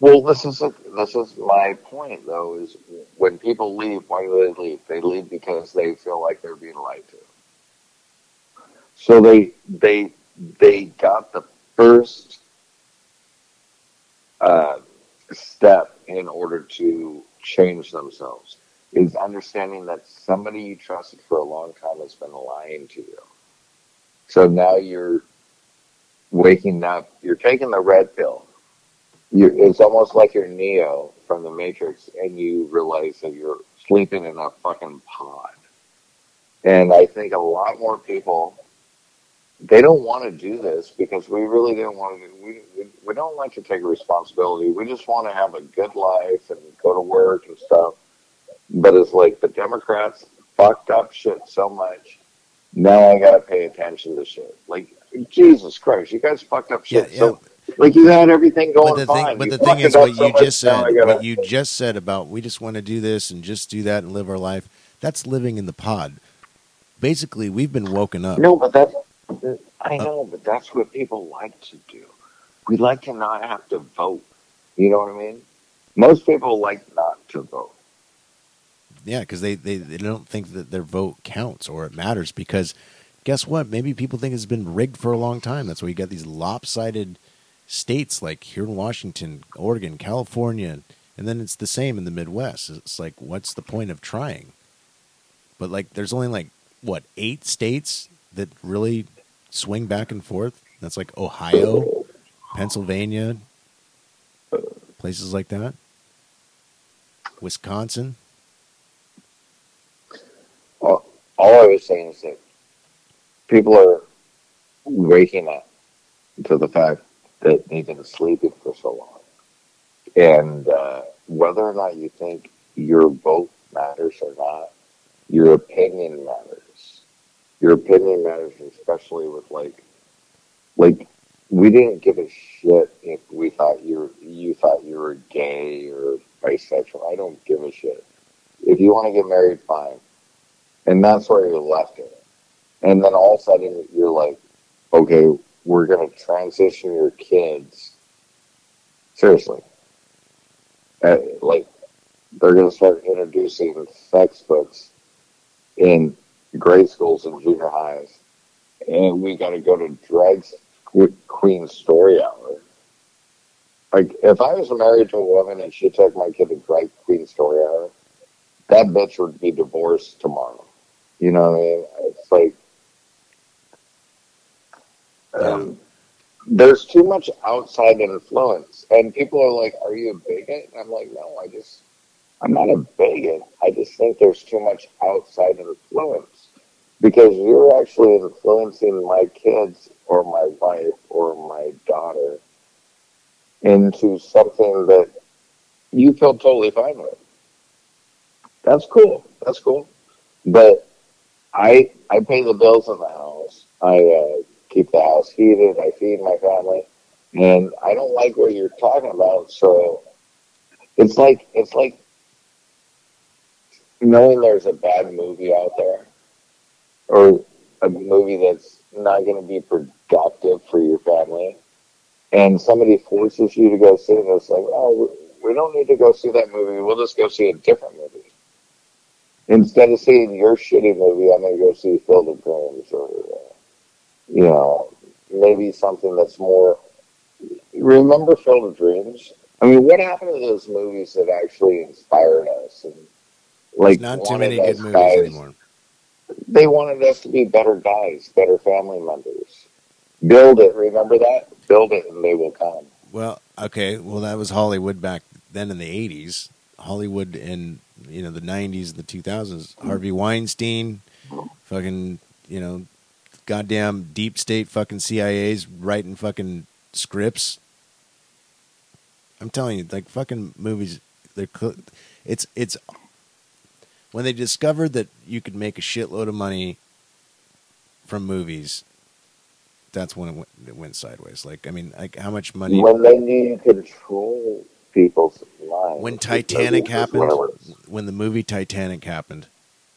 Well, this is this is my point though. Is when people leave, why do they leave? They leave because they feel like they're being lied to. So they they they got the first uh, step in order to change themselves is understanding that somebody you trusted for a long time has been lying to you. So now you're waking up. You're taking the red pill you it's almost like you're Neo from the Matrix, and you realize that you're sleeping in a fucking pod. And I think a lot more people they don't want to do this because we really don't want to. We we, we don't like to take responsibility. We just want to have a good life and go to work and stuff. But it's like the Democrats fucked up shit so much. Now I gotta pay attention to shit. Like Jesus Christ, you guys fucked up shit. Yeah, So like you had everything going But the fine. thing, but You the thing is, what so you just said, gotta... what you just said about we just want to do this and just do that and live our life. That's living in the pod. Basically, we've been woken up. No, but that's I uh, know, but that's what people like to do. We like to not have to vote. You know what I mean? Most people like not to vote. Yeah, because they, they, they don't think that their vote counts or it matters. Because guess what? Maybe people think it's been rigged for a long time. That's why you got these lopsided states like here in Washington, Oregon, California, And then it's the same in the Midwest. It's like, what's the point of trying? But like, there's only like what eight states that really swing back and forth. That's like Ohio, Pennsylvania, places like that. Wisconsin. All, I was saying is that people are waking up to the fact that they've been sleeping for so long. And uh, whether or not you think your vote matters or not, your opinion matters. Your opinion matters, especially with like, like we didn't give a shit if we thought you you thought you were gay or bisexual. I don't give a shit. If you want to get married, fine. And that's where you're left it. And then all of a sudden you're like, okay, we're going to transition your kids. Seriously. Uh, like, they're going to start introducing sex books in grade schools and junior highs. And we got to go to drag queen story hour. Like, if I was married to a woman and she took my kid to drag queen story hour, that bitch would be divorced tomorrow. You know what I mean? It's like um, there's too much outside influence, and people are like, "Are you a bigot?" And I'm like, "No, I just I'm not a bigot. I just think there's too much outside influence because you're actually influencing my kids or my wife or my daughter into something that you feel totally fine with. That's cool. That's cool. But I I pay the bills in the house. I uh, keep the house heated. I feed my family, and I don't like what you're talking about. So it's like it's like knowing there's a bad movie out there, or a movie that's not going to be productive for your family, and somebody forces you to go see it. It's like, oh, we don't need to go see that movie. We'll just go see a different movie. Instead of seeing your shitty movie, I'm going to go see Field of Dreams or, uh, you know, maybe something that's more. Remember Field of Dreams? I mean, what happened to those movies that actually inspired us? And like, There's not too many good movies guys, anymore. They wanted us to be better guys, better family members. Build it. Remember that? Build it, and they will come. Well, okay. Well, that was Hollywood back then in the '80s. Hollywood in you know the '90s, and the 2000s. Harvey Weinstein, fucking you know, goddamn deep state fucking CIA's writing fucking scripts. I'm telling you, like fucking movies. They're it's it's when they discovered that you could make a shitload of money from movies. That's when it went, it went sideways. Like, I mean, like how much money? When they need control people's lives. When Titanic happened, when the movie Titanic happened,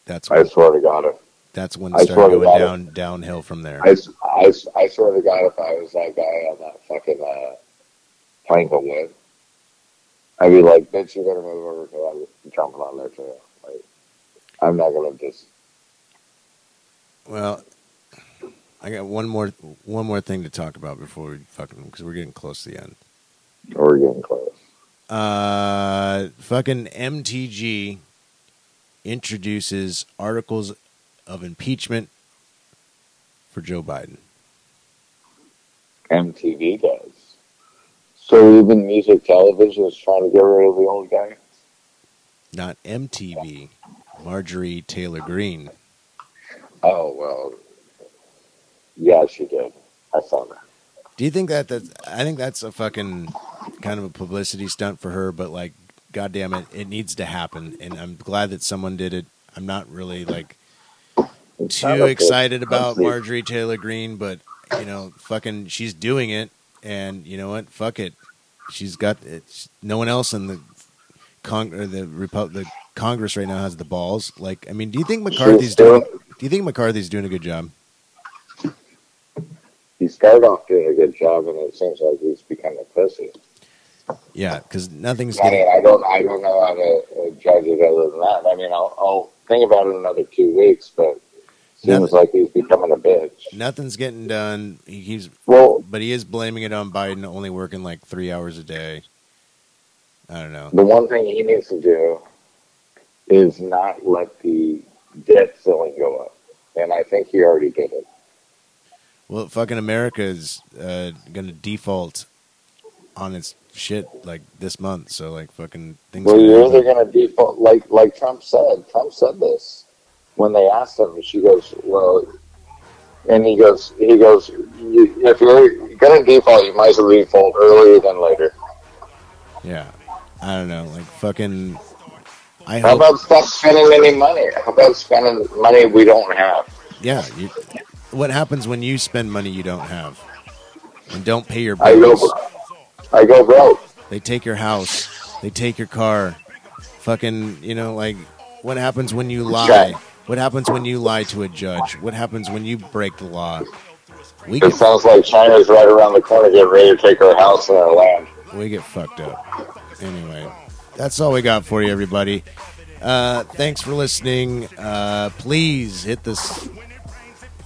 that's when, I swear to God, that's when it started going down downhill from there. I, I, I swear to God, if I was that guy on that fucking uh, plank of wood, I'd be like, bitch, you better move over because I'm jumping on there too. Like, I'm not gonna just. Well, I got one more one more thing to talk about before we fucking because we're getting close to the end. We're getting close. Uh, fucking MTG introduces articles of impeachment for Joe Biden. MTV does. So even music television is trying to get rid of the old guy? Not MTV. Marjorie Taylor Greene. Oh, well. Yeah, she did. I saw that. Do you think that that I think that's a fucking kind of a publicity stunt for her, but like, goddamn it, it needs to happen, and I'm glad that someone did it. I'm not really like too excited about Marjorie Taylor Greene, but you know, fucking, she's doing it, and you know what? Fuck it. She's got it. No one else in the the Repu- the Congress right now has the balls. Like, I mean, do you think McCarthy's doing? Do you think McCarthy's doing a good job? He started off doing a good job, and it seems like he's become a pussy. Yeah, because nothing's. I getting... mean, I don't, I don't know how to uh, judge it other than that. I mean, I'll, I'll think about it another two weeks, but seems Nothing, like he's becoming a bitch. Nothing's getting done. He's well, but he is blaming it on Biden only working like three hours a day. I don't know. The one thing he needs to do is not let the debt ceiling go up, and I think he already did it. Well, fucking America is uh, gonna default on its shit like this month. So like fucking things. Well, gonna you're either going to default, like like Trump said. Trump said this when they asked him. She goes, "Well," and he goes, "He goes, you, if you're going to default, you might as well default earlier than later." Yeah, I don't know. Like fucking. I How hope. about stop spending any money? How about spending money we don't have? yeah. You, what happens when you spend money you don't have, and don't pay your I go, bills? I go broke. They take your house. They take your car. Fucking, you know, like what happens when you lie? What happens when you lie to a judge? What happens when you break the law? We It get sounds like China's right around the corner, getting ready to take our house and our land. we get fucked up. Anyway, that's all we got for you, everybody. Uh, thanks for listening. Uh, please hit this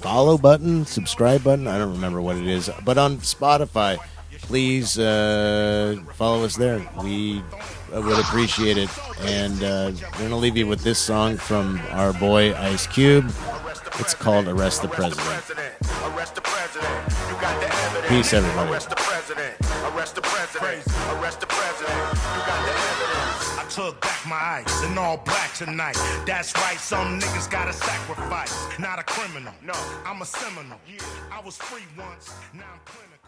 follow button, subscribe button. I don't remember what it is, but on Spotify, please uh, follow us there. We would appreciate it. And uh, we're gonna leave you with this song from our boy Ice Cube. It's called "Arrest the President." Arrest the president. You got the evidence. Peace, everybody. Took back my ice and all black tonight. That's right, some niggas gotta sacrifice. Not a criminal. No, I'm a seminal. Yeah, I was free once. Now I'm clinical.